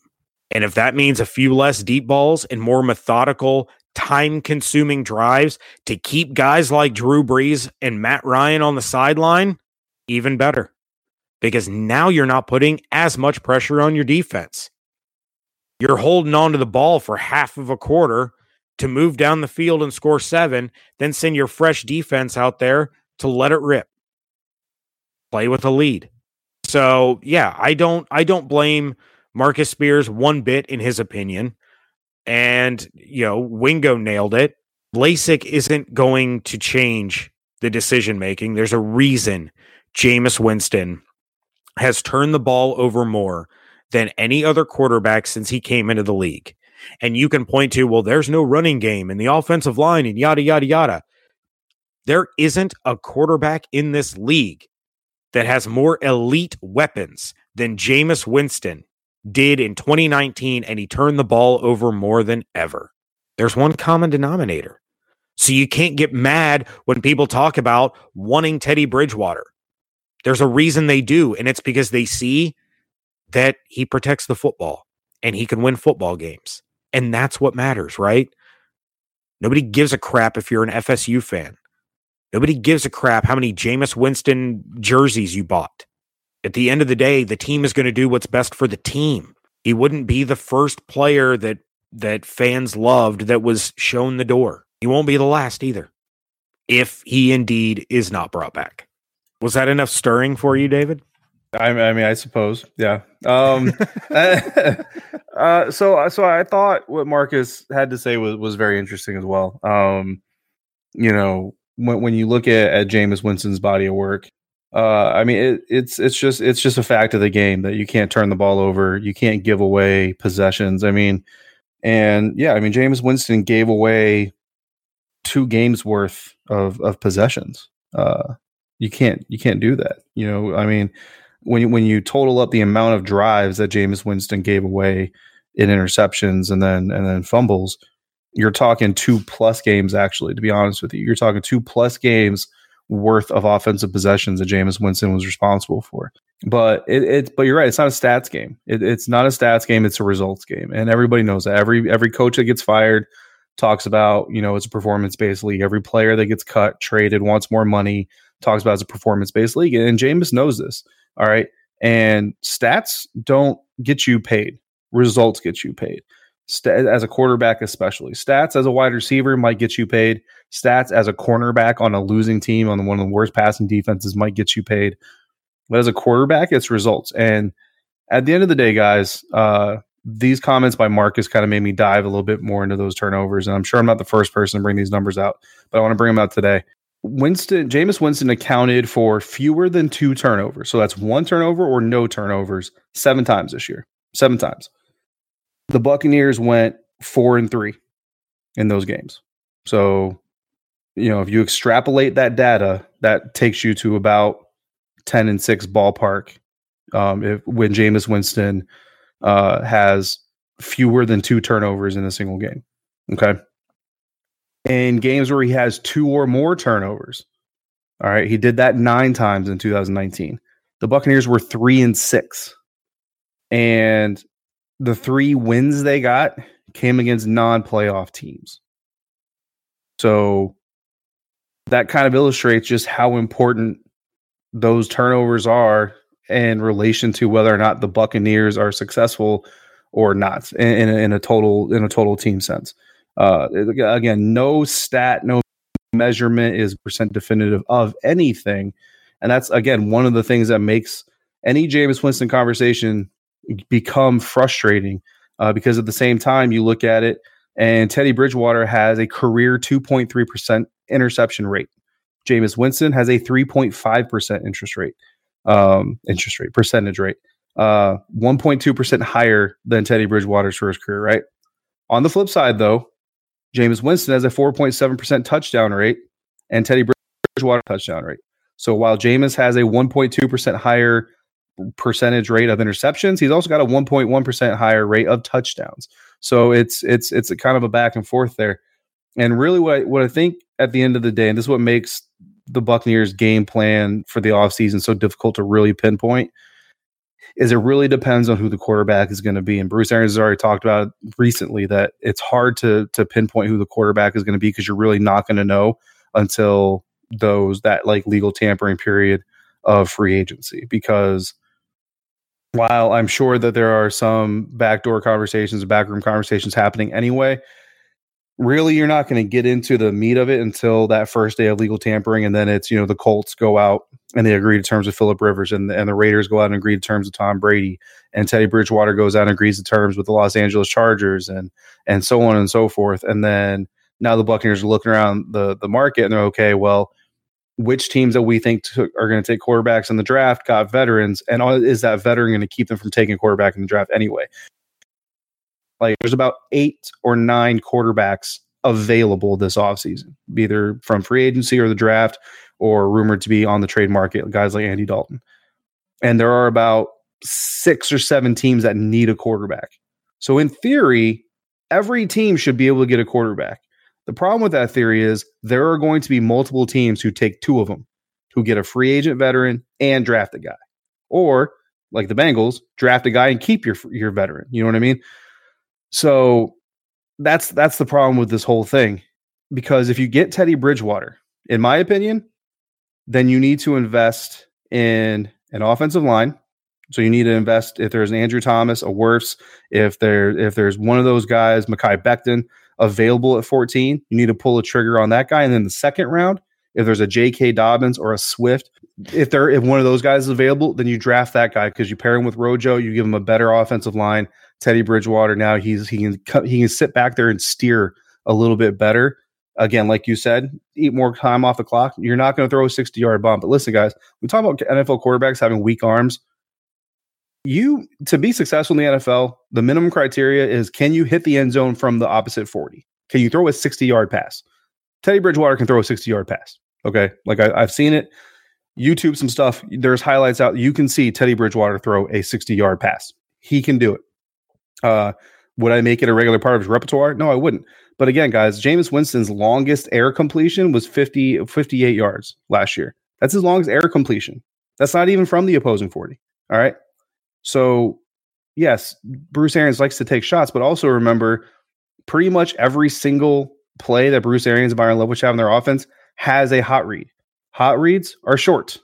And if that means a few less deep balls and more methodical, time consuming drives to keep guys like Drew Brees and Matt Ryan on the sideline, even better. Because now you're not putting as much pressure on your defense. You're holding on to the ball for half of a quarter to move down the field and score seven, then send your fresh defense out there to let it rip. Play with a lead. So yeah, I don't I don't blame Marcus Spears one bit in his opinion and you know Wingo nailed it. LASIK isn't going to change the decision making. There's a reason Jameis Winston has turned the ball over more than any other quarterback since he came into the league. And you can point to, well, there's no running game and the offensive line and yada, yada, yada. There isn't a quarterback in this league that has more elite weapons than Jameis Winston did in 2019, and he turned the ball over more than ever. There's one common denominator. So you can't get mad when people talk about wanting Teddy Bridgewater. There's a reason they do, and it's because they see that he protects the football and he can win football games. And that's what matters, right? Nobody gives a crap if you're an FSU fan. Nobody gives a crap how many Jameis Winston jerseys you bought. At the end of the day, the team is going to do what's best for the team. He wouldn't be the first player that that fans loved that was shown the door. He won't be the last either. If he indeed is not brought back. Was that enough stirring for you, David? I, I mean, I suppose, yeah. Um, *laughs* uh, so, so I thought what Marcus had to say was was very interesting as well. Um, you know, when when you look at at Jameis Winston's body of work, uh, I mean, it, it's it's just it's just a fact of the game that you can't turn the ball over, you can't give away possessions. I mean, and yeah, I mean, Jameis Winston gave away two games worth of of possessions. Uh, you can't you can't do that. You know, I mean, when you, when you total up the amount of drives that Jameis Winston gave away in interceptions and then and then fumbles, you're talking two plus games. Actually, to be honest with you, you're talking two plus games worth of offensive possessions that Jameis Winston was responsible for. But it, it but you're right, it's not a stats game. It, it's not a stats game, it's a results game. And everybody knows that. Every every coach that gets fired talks about, you know, it's a performance based league. Every player that gets cut, traded, wants more money, talks about it's a performance based league. And Jameis knows this. All right. And stats don't get you paid. Results get you paid. St- as a quarterback, especially stats as a wide receiver might get you paid. Stats as a cornerback on a losing team on one of the worst passing defenses might get you paid. But as a quarterback, it's results. And at the end of the day, guys, uh, these comments by Marcus kind of made me dive a little bit more into those turnovers. And I'm sure I'm not the first person to bring these numbers out, but I want to bring them out today. Winston, Jameis Winston accounted for fewer than two turnovers. So that's one turnover or no turnovers seven times this year. Seven times. The Buccaneers went four and three in those games. So, you know, if you extrapolate that data, that takes you to about 10 and six ballpark. Um, if, when Jameis Winston uh, has fewer than two turnovers in a single game. Okay in games where he has two or more turnovers. All right, he did that nine times in 2019. The Buccaneers were three and six, and the three wins they got came against non-playoff teams. So that kind of illustrates just how important those turnovers are in relation to whether or not the Buccaneers are successful or not in, in, in a total in a total team sense. Uh, again, no stat, no measurement is percent definitive of anything. And that's, again, one of the things that makes any Jameis Winston conversation become frustrating uh, because at the same time, you look at it and Teddy Bridgewater has a career 2.3% interception rate. Jameis Winston has a 3.5% interest rate, um, interest rate, percentage rate, uh, 1.2% higher than Teddy Bridgewater's for his career, right? On the flip side, though, Jameis Winston has a 4.7% touchdown rate and Teddy Bridgewater touchdown rate. So while Jameis has a 1.2% higher percentage rate of interceptions, he's also got a 1.1% higher rate of touchdowns. So it's it's it's a kind of a back and forth there. And really what I, what I think at the end of the day, and this is what makes the Buccaneers game plan for the offseason so difficult to really pinpoint is it really depends on who the quarterback is going to be. And Bruce Arians has already talked about recently that it's hard to to pinpoint who the quarterback is going to be because you're really not going to know until those that like legal tampering period of free agency because while I'm sure that there are some backdoor conversations, backroom conversations happening anyway, really you're not going to get into the meat of it until that first day of legal tampering and then it's you know the colts go out and they agree to terms with philip rivers and, and the raiders go out and agree to terms with tom brady and teddy bridgewater goes out and agrees to terms with the los angeles chargers and and so on and so forth and then now the buccaneers are looking around the the market and they're okay well which teams that we think to, are going to take quarterbacks in the draft got veterans, and is that veteran going to keep them from taking quarterback in the draft anyway? Like there's about eight or nine quarterbacks available this offseason, either from free agency or the draft, or rumored to be on the trade market, guys like Andy Dalton. And there are about six or seven teams that need a quarterback. So in theory, every team should be able to get a quarterback. The problem with that theory is there are going to be multiple teams who take two of them, who get a free agent veteran and draft a guy. Or like the Bengals, draft a guy and keep your your veteran. You know what I mean? So that's that's the problem with this whole thing. Because if you get Teddy Bridgewater, in my opinion, then you need to invest in an offensive line. So you need to invest if there's an Andrew Thomas, a Wirfs, if there if there's one of those guys, Mekhi Becton, available at 14, you need to pull a trigger on that guy. And then the second round, if there's a J.K. Dobbins or a Swift, if they're if one of those guys is available, then you draft that guy because you pair him with Rojo, you give him a better offensive line. Teddy Bridgewater now he's he can he can sit back there and steer a little bit better. Again, like you said, eat more time off the clock. You're not going to throw a 60 yard bomb. But listen, guys, we talk about NFL quarterbacks having weak arms. You to be successful in the NFL, the minimum criteria is can you hit the end zone from the opposite 40? Can you throw a 60 yard pass? Teddy Bridgewater can throw a 60 yard pass. Okay. Like I, I've seen it. YouTube some stuff. There's highlights out. You can see Teddy Bridgewater throw a 60 yard pass. He can do it. Uh, would I make it a regular part of his repertoire? No, I wouldn't. But again, guys, Jameis Winston's longest air completion was 50, 58 yards last year. That's his longest air completion. That's not even from the opposing 40. All right. So, yes, Bruce Arians likes to take shots, but also remember pretty much every single play that Bruce Arians and Byron Leftwich have in their offense has a hot read. Hot reads are short.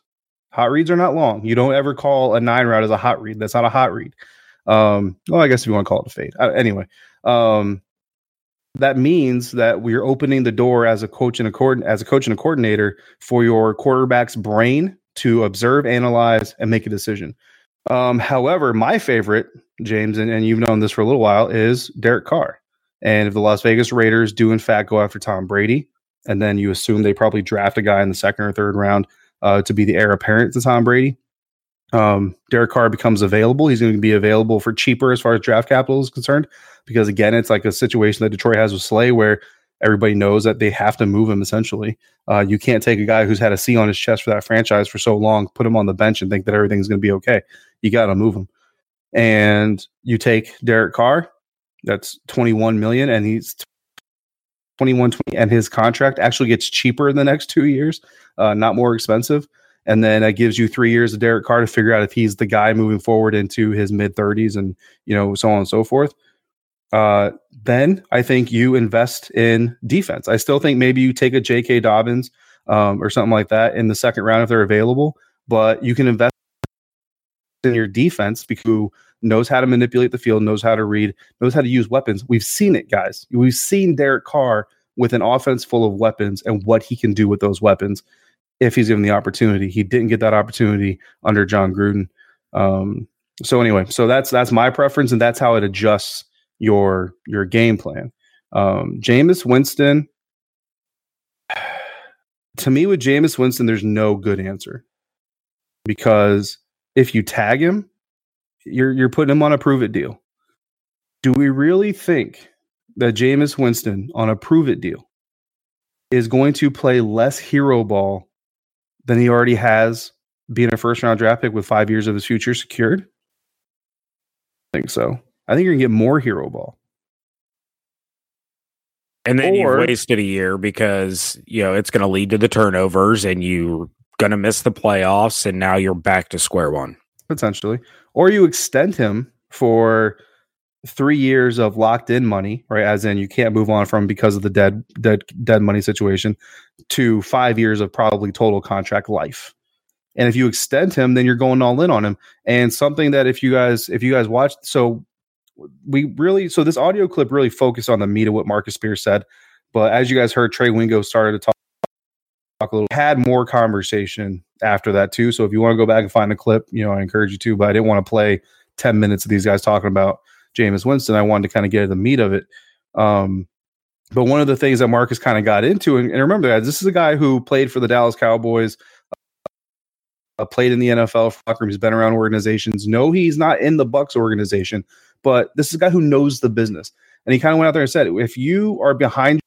Hot reads are not long. You don't ever call a nine route as a hot read. That's not a hot read. Um, well, I guess if you want to call it a fade. Uh, anyway, um, that means that we're opening the door as a coach and a as a coach and a coordinator for your quarterback's brain to observe, analyze, and make a decision. Um, however, my favorite, James, and, and you've known this for a little while, is Derek Carr. And if the Las Vegas Raiders do in fact go after Tom Brady, and then you assume they probably draft a guy in the second or third round uh, to be the heir apparent to Tom Brady, um, Derek Carr becomes available. He's going to be available for cheaper as far as draft capital is concerned, because again, it's like a situation that Detroit has with Slay, where everybody knows that they have to move him. Essentially, uh, you can't take a guy who's had a C on his chest for that franchise for so long, put him on the bench, and think that everything's going to be okay. You got to move him, and you take Derek Carr. That's twenty one million, and he's 21 20, and his contract actually gets cheaper in the next two years, uh, not more expensive and then it gives you three years of Derek Carr to figure out if he's the guy moving forward into his mid 30s and you know so on and so forth. Uh, then I think you invest in defense. I still think maybe you take a J.K. Dobbins um, or something like that in the second round if they're available, but you can invest in your defense because who knows how to manipulate the field, knows how to read, knows how to use weapons. We've seen it, guys. We've seen Derek Carr with an offense full of weapons and what he can do with those weapons if he's given the opportunity. He didn't get that opportunity under Jon Gruden. Um, so anyway, so that's that's my preference, and that's how it adjusts your your game plan. Um, Jameis Winston. *sighs* To me, with Jameis Winston, there's no good answer because if you tag him, you're you're putting him on a prove it deal. Do we really think that Jameis Winston on a prove it deal is going to play less hero ball than he already has being a first round draft pick with five years of his future secured? I think so. I think you're gonna get more hero ball. And then or, you've wasted a year because you know it's going to lead to the turnovers, and you're going to miss the playoffs, and now you're back to square one potentially. Or you extend him for three years of locked in money, right? As in you can't move on from because of the dead dead dead money situation to five years of probably total contract life. And if you extend him, then you're going all in on him. And something that if you guys if you guys watch, so we really so this audio clip really focused on the meat of what Marcus Spears said. But as you guys heard, Trey Wingo started to talk, talk a little, had more conversation after that too. So if you want to go back and find the clip, you know, I encourage you to. But I didn't want to play ten minutes of these guys talking about Jameis Winston. I wanted to kind of get at the meat of it. Um, But one of the things that Marcus kind of got into, and, and remember, guys, this is a guy who played for the Dallas Cowboys, uh, played in the NFL for He's been around organizations. No, he's not in the Bucs organization, but this is a guy who knows the business. And he kind of went out there and said, if you are behind,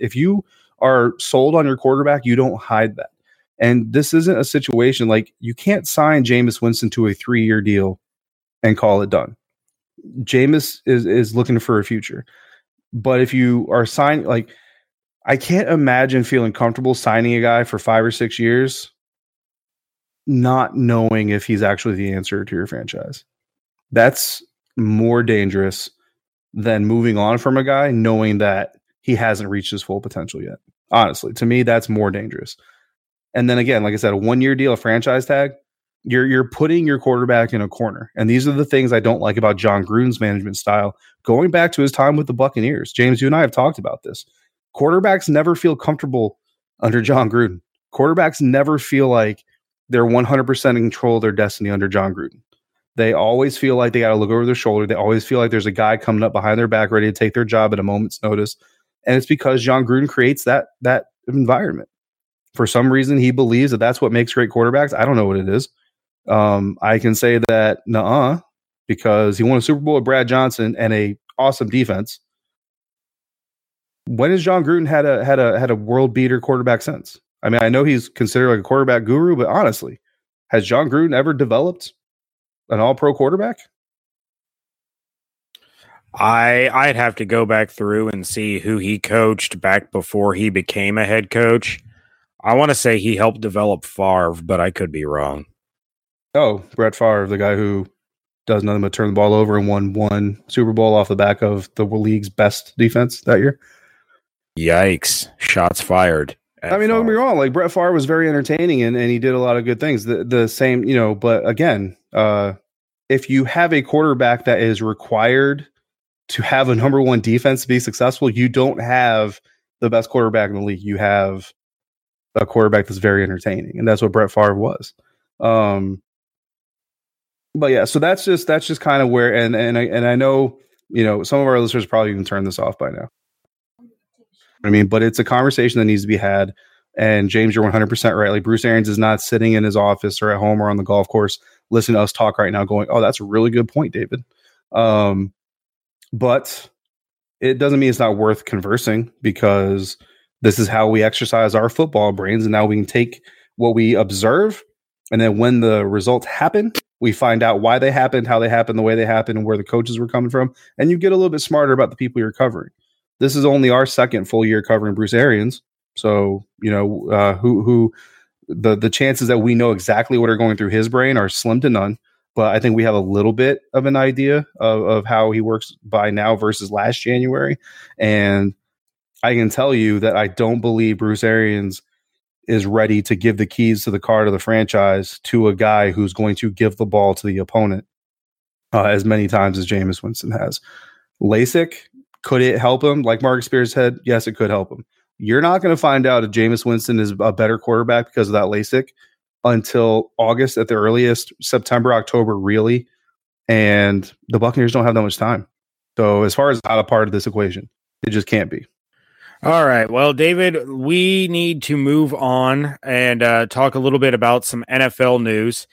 if you are sold on your quarterback, you don't hide that. And this isn't a situation like you can't sign Jameis Winston to a three year deal and call it done. Jameis is is looking for a future. But if you are signing like I can't imagine feeling comfortable signing a guy for five or six years, not knowing if he's actually the answer to your franchise. That's more dangerous than moving on from a guy knowing that he hasn't reached his full potential yet. Honestly, to me, that's more dangerous. And then again, like I said, a one year deal, a franchise tag, you're you're putting your quarterback in a corner. And these are the things I don't like about Jon Gruden's management style. Going back to his time with the Buccaneers, James, you and I have talked about this. Quarterbacks never feel comfortable under Jon Gruden. Quarterbacks never feel like they're 100% in control of their destiny under Jon Gruden. They always feel like they got to look over their shoulder. They always feel like there's a guy coming up behind their back ready to take their job at a moment's notice. And it's because Jon Gruden creates that that environment. For some reason, he believes that that's what makes great quarterbacks. I don't know what it is. Um, I can say that nah, because he won a Super Bowl with Brad Johnson and a awesome defense. When has Jon Gruden had a had a had a world beater quarterback since? I mean, I know he's considered like a quarterback guru, but honestly, has Jon Gruden ever developed an all pro quarterback? I I'd have to go back through and see who he coached back before he became a head coach. I want to say he helped develop Favre, but I could be wrong. Oh, Brett Favre, the guy who does nothing but turn the ball over and won one Super Bowl off the back of the league's best defense that year. Yikes! Shots fired. I mean, don't get me wrong. Like Brett Favre was very entertaining and, and he did a lot of good things. The the same, you know. But again, uh, if you have a quarterback that is required to have a number one defense to be successful, you don't have the best quarterback in the league. You have a quarterback that's very entertaining, and that's what Brett Favre was. Um, but yeah, so that's just that's just kind of where, and and I, and I know you know some of our listeners probably even turned this off by now. I mean, but it's a conversation that needs to be had. And James, you're 100% right. Like Bruce Arians is not sitting in his office or at home or on the golf course listening to us talk right now, going, "Oh, that's a really good point, David." Um, but it doesn't mean it's not worth conversing because this is how we exercise our football brains, and now we can take what we observe, and then when the results happen, we find out why they happened, how they happened, the way they happened, and where the coaches were coming from, and you get a little bit smarter about the people you're covering. This is only our second full year covering Bruce Arians, so you know uh, who who the the chances that we know exactly what are going through his brain are slim to none. But I think we have a little bit of an idea of, of how he works by now versus last January, and I can tell you that I don't believe Bruce Arians is ready to give the keys to the car to the franchise to a guy who's going to give the ball to the opponent uh, as many times as Jameis Winston has. LASIK, could it help him? Like Mark Spears said, yes, it could help him. You're not going to find out if Jameis Winston is a better quarterback because of that LASIK until August at the earliest, September, October, really. And the Buccaneers don't have that much time. So, as far as not a part of this equation, it just can't be. All right. Well, David, we need to move on and uh, talk a little bit about some NFL news.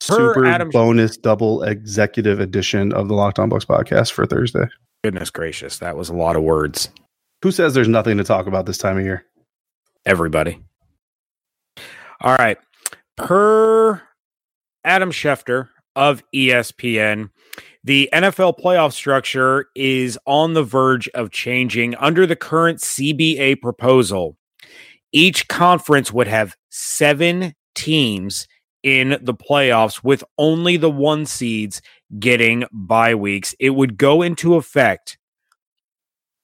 Super Adam, bonus double executive edition of the Locked On Bucs podcast for Thursday. Goodness gracious, that was a lot of words. Who says there's nothing to talk about this time of year? Everybody. All right. Per Adam Schefter of ESPN, the NFL playoff structure is on the verge of changing under the current CBA proposal. Each conference would have seven teams in the playoffs with only the one seeds getting bye weeks. It would go into effect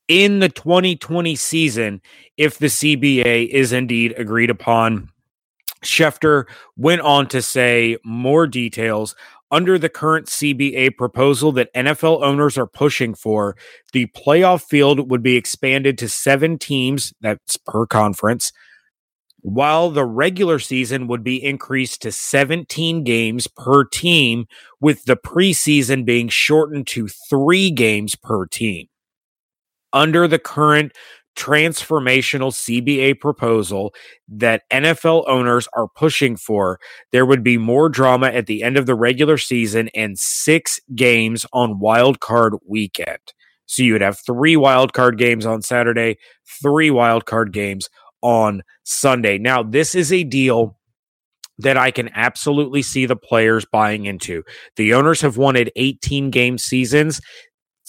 in the 2020 season if the CBA is indeed agreed upon. Schefter went on to say more details under the current CBA proposal that NFL owners are pushing for, the playoff field would be expanded to seven teams, that's per conference, while the regular season would be increased to 17 games per team, with the preseason being shortened to three games per team. under the current transformational CBA proposal that NFL owners are pushing for, there would be more drama at the end of the regular season and six games on wild card weekend. So you would have three wild card games on Saturday, three wild card games on Sunday. Now, this is a deal that I can absolutely see the players buying into. The owners have wanted 18 game seasons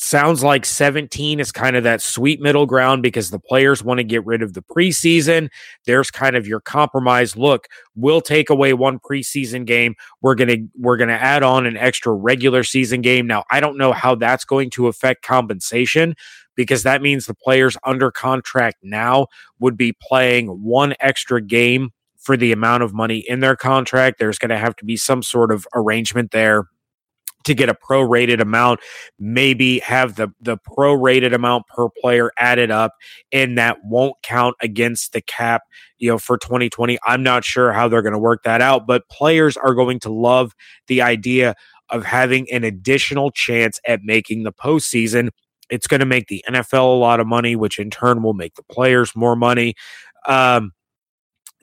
sounds like 17 is kind of that sweet middle ground because the players want to get rid of the preseason. There's kind of your compromise. Look, we'll take away one preseason game. We're going to we're going to add on an extra regular season game. Now, I don't know how that's going to affect compensation because that means the players under contract now would be playing one extra game for the amount of money in their contract. There's going to have to be some sort of arrangement there to get a prorated amount, maybe have the the prorated amount per player added up, and that won't count against the cap. You know, for 2020, I'm not sure how they're going to work that out, but players are going to love the idea of having an additional chance at making the postseason. It's going to make the NFL a lot of money, which in turn will make the players more money. Um,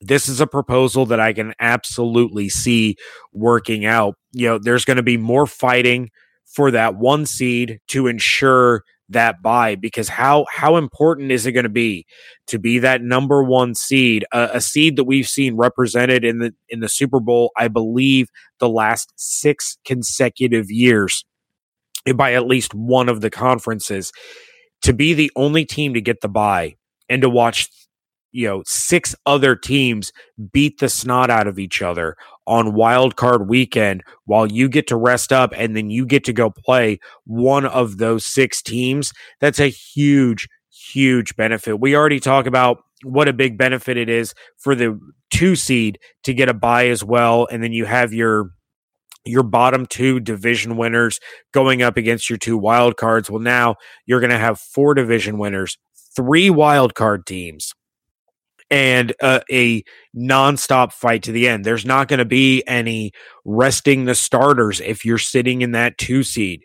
this is a proposal that I can absolutely see working out. You know, there's going to be more fighting for that one seed to ensure that bye because how how important is it going to be to be that number one seed a, a, seed that we've seen represented in the in the Super Bowl I believe the last 6 consecutive years by at least one of the conferences to be the only team to get the bye and to watch you know six other teams beat the snot out of each other on wild card weekend while you get to rest up and then you get to go play one of those six teams that's a huge huge benefit. We already talk about what a big benefit it is for the two seed to get a bye as well and then you have your your bottom two division winners going up against your two wild cards. Well now you're going to have four division winners three wild card teams and uh, a nonstop fight to the end. There's not going to be any resting the starters if you're sitting in that two seed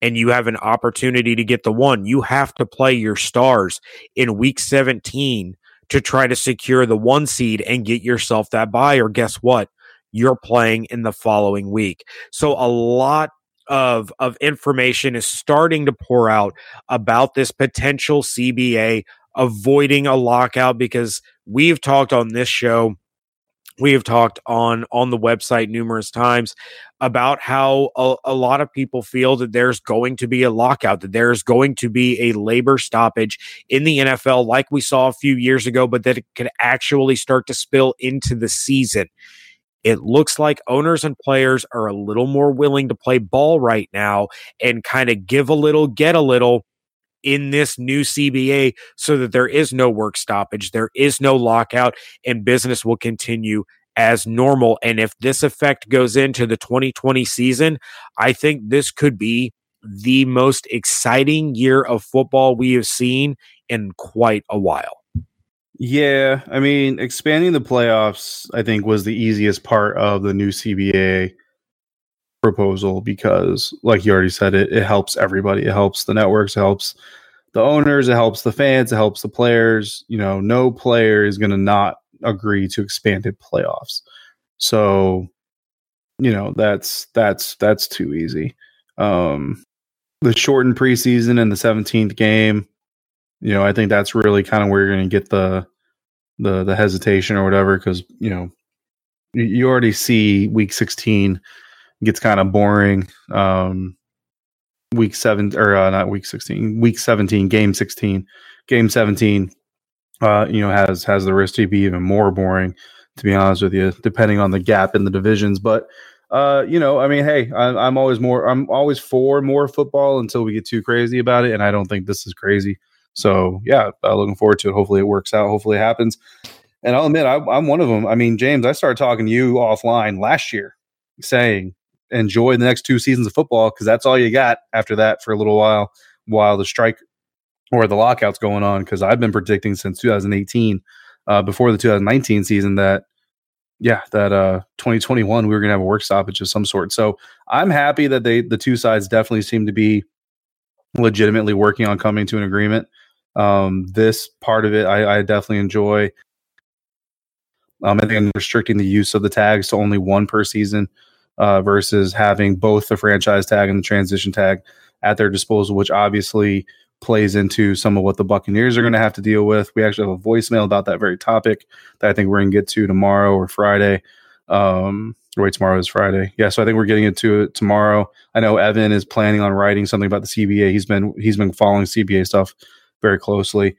and you have an opportunity to get the one. You have to play your stars in week 17 to try to secure the one seed and get yourself that bye. Or guess what? You're playing in the following week. So a lot of of information is starting to pour out about this potential CBA avoiding a lockout because we've talked on this show we have talked on on the website numerous times about how a, a, lot of people feel that there's going to be a lockout that there's going to be a labor stoppage in the NFL like we saw a few years ago but that it could actually start to spill into the season. It looks like owners and players are a little more willing to play ball right now and kind of give a little get a little in this new CBA so that there is no work stoppage, there is no lockout, and business will continue as normal. And if this effect goes into the 2020 season, I think this could be the most exciting year of football we have seen in quite a while. Yeah, I mean, expanding the playoffs, I think, was the easiest part of the new CBA proposal because, like you already said, it, it helps everybody. It helps the networks, it helps the owners, it helps the fans, it helps the players. You know, no player is going to not agree to expanded playoffs. So, you know, that's that's that's too easy. Um, the shortened preseason and the 17th game, you know, I think that's really kind of where you're going to get the the the hesitation or whatever because you know you, already see week 16 gets kind of boring. Um, week seven or uh, not week 16, week 17, game 16, game 17, uh, you know, has, has the risk to be even more boring, to be honest with you, depending on the gap in the divisions. But, uh, you know, I mean, hey, I, I'm always more, I'm always for more football until we get too crazy about it. And I don't think this is crazy. So yeah, uh, looking forward to it. Hopefully it works out. Hopefully it happens. And I'll admit, I, I'm one of them. I mean, James, I started talking to you offline last year saying enjoy the next two seasons of football because that's all you got after that for a little while while the strike or the lockout's going on. Because I've been predicting since 2018, uh, before the 2019 season, that yeah, that uh, 2021 we were going to have a work stoppage of some sort. So I'm happy that they the two sides definitely seem to be legitimately working on coming to an agreement. Um, this part of it, I, I definitely enjoy. Um, I think I'm restricting the use of the tags to only one per season uh, versus having both the franchise tag and the transition tag at their disposal, which obviously plays into some of what the Buccaneers are going to have to deal with. We actually have a voicemail about that very topic that I think we're going to get to tomorrow or Friday. Um, wait, tomorrow is Friday. Yeah, so I think we're getting into it tomorrow. I know Evan is planning on writing something about the CBA. He's been he's been following CBA stuff very closely.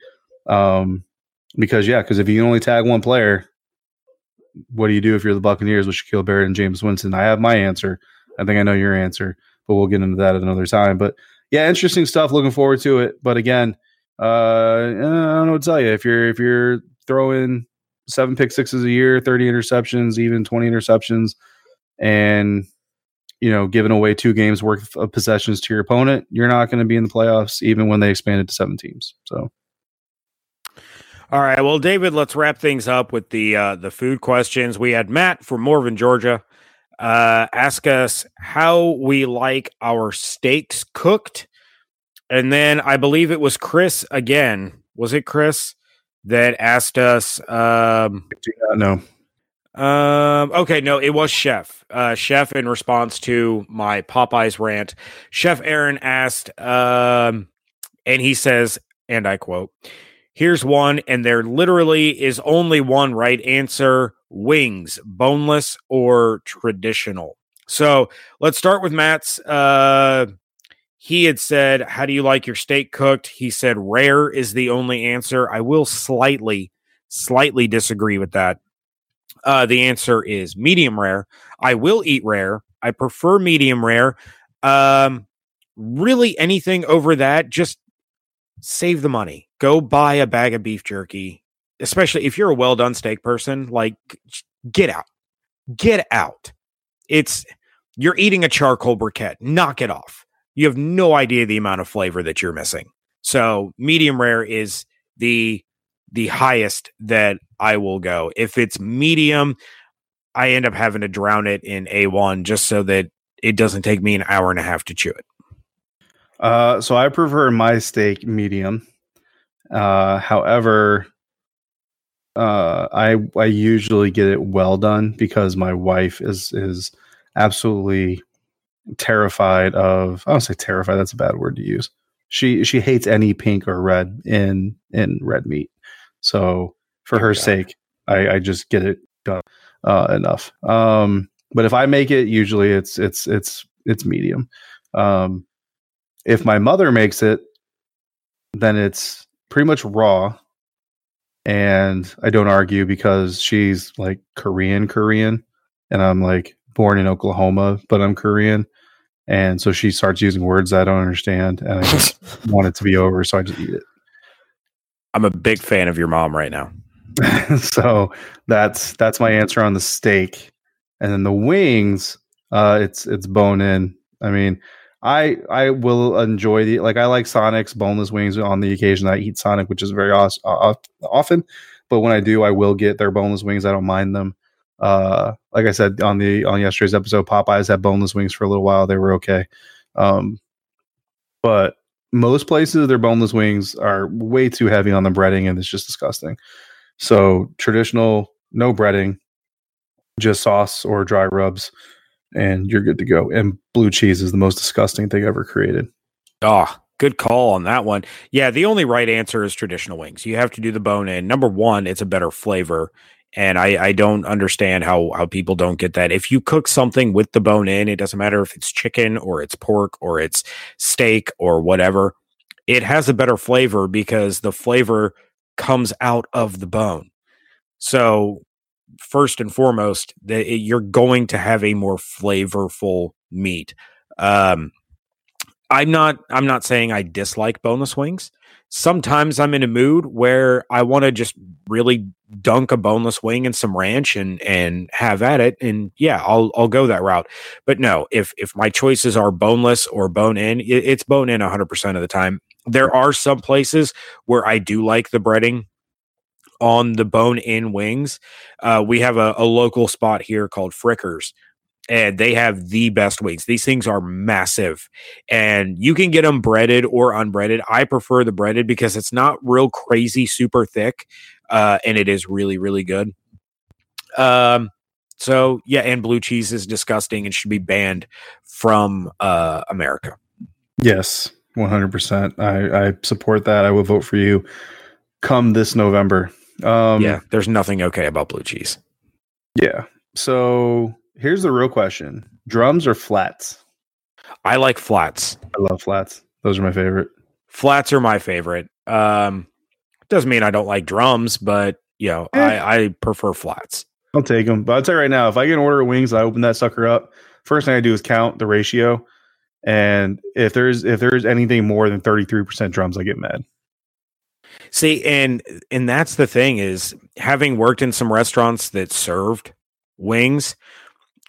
Um, because yeah, because if you can only tag one player, what do you do if you're the Buccaneers with Shaquille Barrett and Jameis Winston? I have my answer. I think I know your answer, but we'll get into that at another time. But yeah, interesting stuff. Looking forward to it. But again, uh, I don't know what to tell you. If you're if you're throwing seven pick sixes a year, thirty interceptions, even twenty interceptions, and you know giving away two games worth of possessions to your opponent, you're not going to be in the playoffs, even when they expanded to seven teams. So. All right, well, David, let's wrap things up with the uh, the food questions. We had Matt from Morven, Georgia, uh, ask us how we like our steaks cooked, and then I believe it was Chris again. Was it Chris that asked us? Um, no. Um. Okay. No, it was Chef. Uh, Chef in response to my Popeyes rant. Chef Aaron asked, um, and he says, and I quote Here's one, and there literally is only one right answer wings, boneless or traditional. So let's start with Matt's. Uh, he had said, How do you like your steak cooked? He said, Rare is the only answer. I will slightly, slightly disagree with that. Uh, the answer is medium rare. I will eat rare. I prefer medium rare. Um, really, anything over that, just save the money. Go buy a bag of beef jerky, especially if you're a well done steak person. Like, get out, get out. It's you're eating a charcoal briquette. Knock it off. You have no idea the amount of flavor that you're missing. So, medium rare is the the highest that I will go. If it's medium, I end up having to drown it in A1 just so that it doesn't take me an hour and a half to chew it. Uh, so I prefer my steak medium. Uh, however, uh, I I usually get it well done because my wife is is absolutely terrified of. I don't say terrified. That's a bad word to use. She she hates any pink or red in in red meat. So for her sake, I, I just get it done uh, enough. Um, but if I make it, usually it's it's it's it's medium. Um, if my mother makes it, then it's pretty much raw. And I don't argue because she's like Korean, Korean. And I'm like born in Oklahoma, but I'm Korean. And so she starts using words I don't understand. And I just *laughs* want it to be over. So I just eat it. I'm a big fan of your mom right now. *laughs* so that's that's my answer on the steak. And then the wings, uh, it's it's bone in. I mean, I I will enjoy the like I like Sonic's boneless wings on the occasion I eat Sonic, which is very awesome, uh, often. But when I do, I will get their boneless wings. I don't mind them. Uh, like I said on the on yesterday's episode, Popeyes had boneless wings for a little while. They were okay. Um, but most places their boneless wings are way too heavy on the breading and it's just disgusting. So traditional, no breading, just sauce or dry rubs and you're good to go. And blue cheese is the most disgusting thing ever created. Oh, good call on that one. Yeah, the only right answer is traditional wings. You have to do the bone in. Number one, it's a better flavor. And I, I don't understand how, how people don't get that. If you cook something with the bone in, it doesn't matter if it's chicken or it's pork or it's steak or whatever, it has a better flavor because the flavor comes out of the bone. So first and foremost that you're going to have a more flavorful meat. Um, I'm not I'm not saying I dislike boneless wings. Sometimes I'm in a mood where I want to just really dunk a boneless wing in some ranch and and have at it and yeah, I'll I'll go that route. But no, if if my choices are boneless or bone in, it's bone in 100% of the time. There are some places where I do like the breading on the bone in wings. Uh, we have a, a, local spot here called Frickers, and they have the best wings. These things are massive, and you can get them breaded or unbreaded. I prefer the breaded because it's not real crazy, super thick, uh, and it is really, really good. Um, so yeah, and blue cheese is disgusting and should be banned from uh, America. Yes, one hundred percent. I I support that. I will vote for you. Come this November. Um, yeah, there's nothing okay about blue cheese. Yeah. So here's the real question: drums or flats? I like flats. I love flats. Those are my favorite. Flats are my favorite. Um, doesn't mean I don't like drums, but you know, Eh. I, I prefer flats. I'll take them. But I'll tell you right now, if I get an order of wings, I open that sucker up. First thing I do is count the ratio, and if there's if there's anything more than thirty three percent drums, I get mad. See, and and that's the thing is having worked in some restaurants that served wings,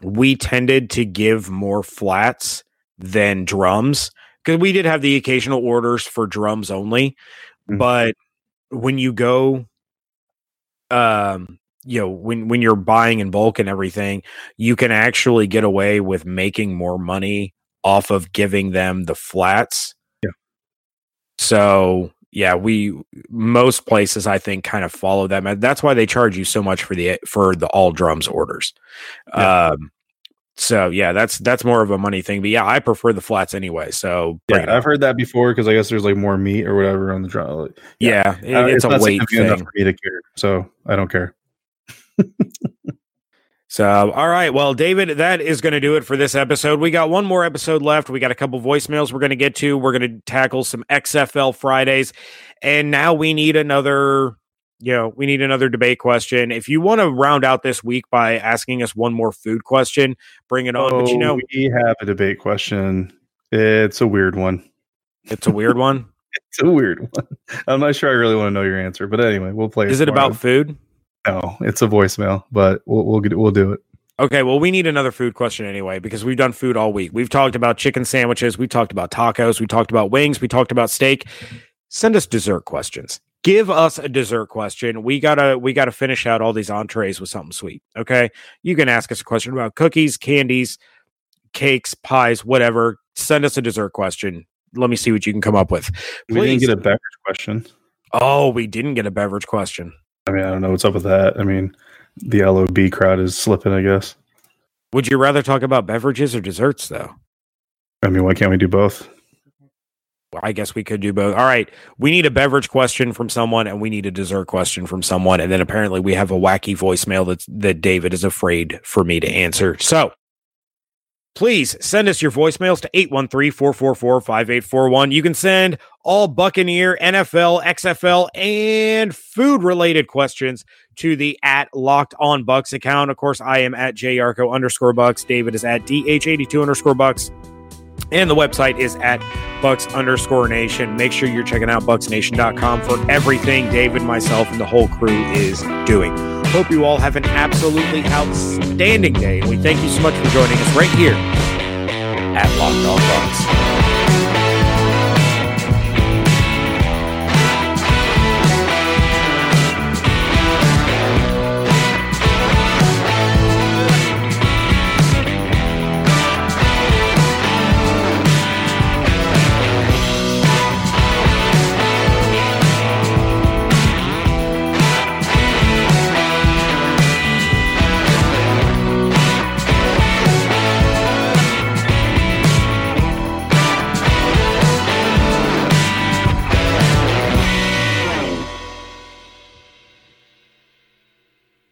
we tended to give more flats than drums because we did have the occasional orders for drums only, Mhm. but when you go um you know when when you're buying in bulk and everything you can actually get away with making more money off of giving them the flats Yeah. so yeah we most places i think kind of follow that that's why they charge you so much for the for the all drums orders Yeah. um so yeah that's that's more of a money thing but yeah i prefer the flats anyway so Yeah. I've heard that before because I guess there's like more meat or whatever on the drum. yeah, it- Uh, it's, a weight thing for me to care, so I don't care. *laughs* So, all right. Well, David, that is going to do it for this episode. We got one more episode left. We got a couple voicemails we're going to get to. We're going to tackle some XFL Fridays. And now we need another, you know, we need another debate question. If you want to round out this week by asking us one more food question, bring it on. but you Oh, know, we have a debate question. It's a weird one. it's a weird one. *laughs* It's a weird one. I'm not sure I really want to know your answer, but anyway, we'll play. Is it tomorrow. about food? No, it's a voicemail, but we'll we'll get we'll do it. Okay, well, we need another food question anyway because we've done food all week. We've talked about chicken sandwiches, we talked about tacos, we talked about wings, we talked about steak. Send us dessert questions. Give us a dessert question. We gotta we gotta finish out all these entrees with something sweet. Okay, you can ask us a question about cookies, candies, cakes, pies, whatever. Send us a dessert question. Let me see what you can come up with. We didn't get a beverage question. Oh, we didn't get a beverage question. I mean, I don't know what's up with that. I mean, the LOB crowd is slipping. I guess. Would you rather talk about beverages or desserts though? I mean, why can't we do both? Well, I guess we could do both. All right. We need a beverage question from someone and we need a dessert question from someone. And then apparently we have a wacky voicemail that, that David is afraid for me to answer. So please send us your voicemails to 813-444-5841. You can send all Buccaneer, NFL, XFL, and food related questions to the at locked on bucs account. Of course, I am at jarco underscore bucs. David is at dh82 underscore bucs. And the website is at Bucs underscore nation. Make sure you're checking out BucsNation.com for everything David, myself, and the whole crew is doing. Hope you all have an absolutely outstanding day. And we thank you so much for joining us right here at Locked On Bucs.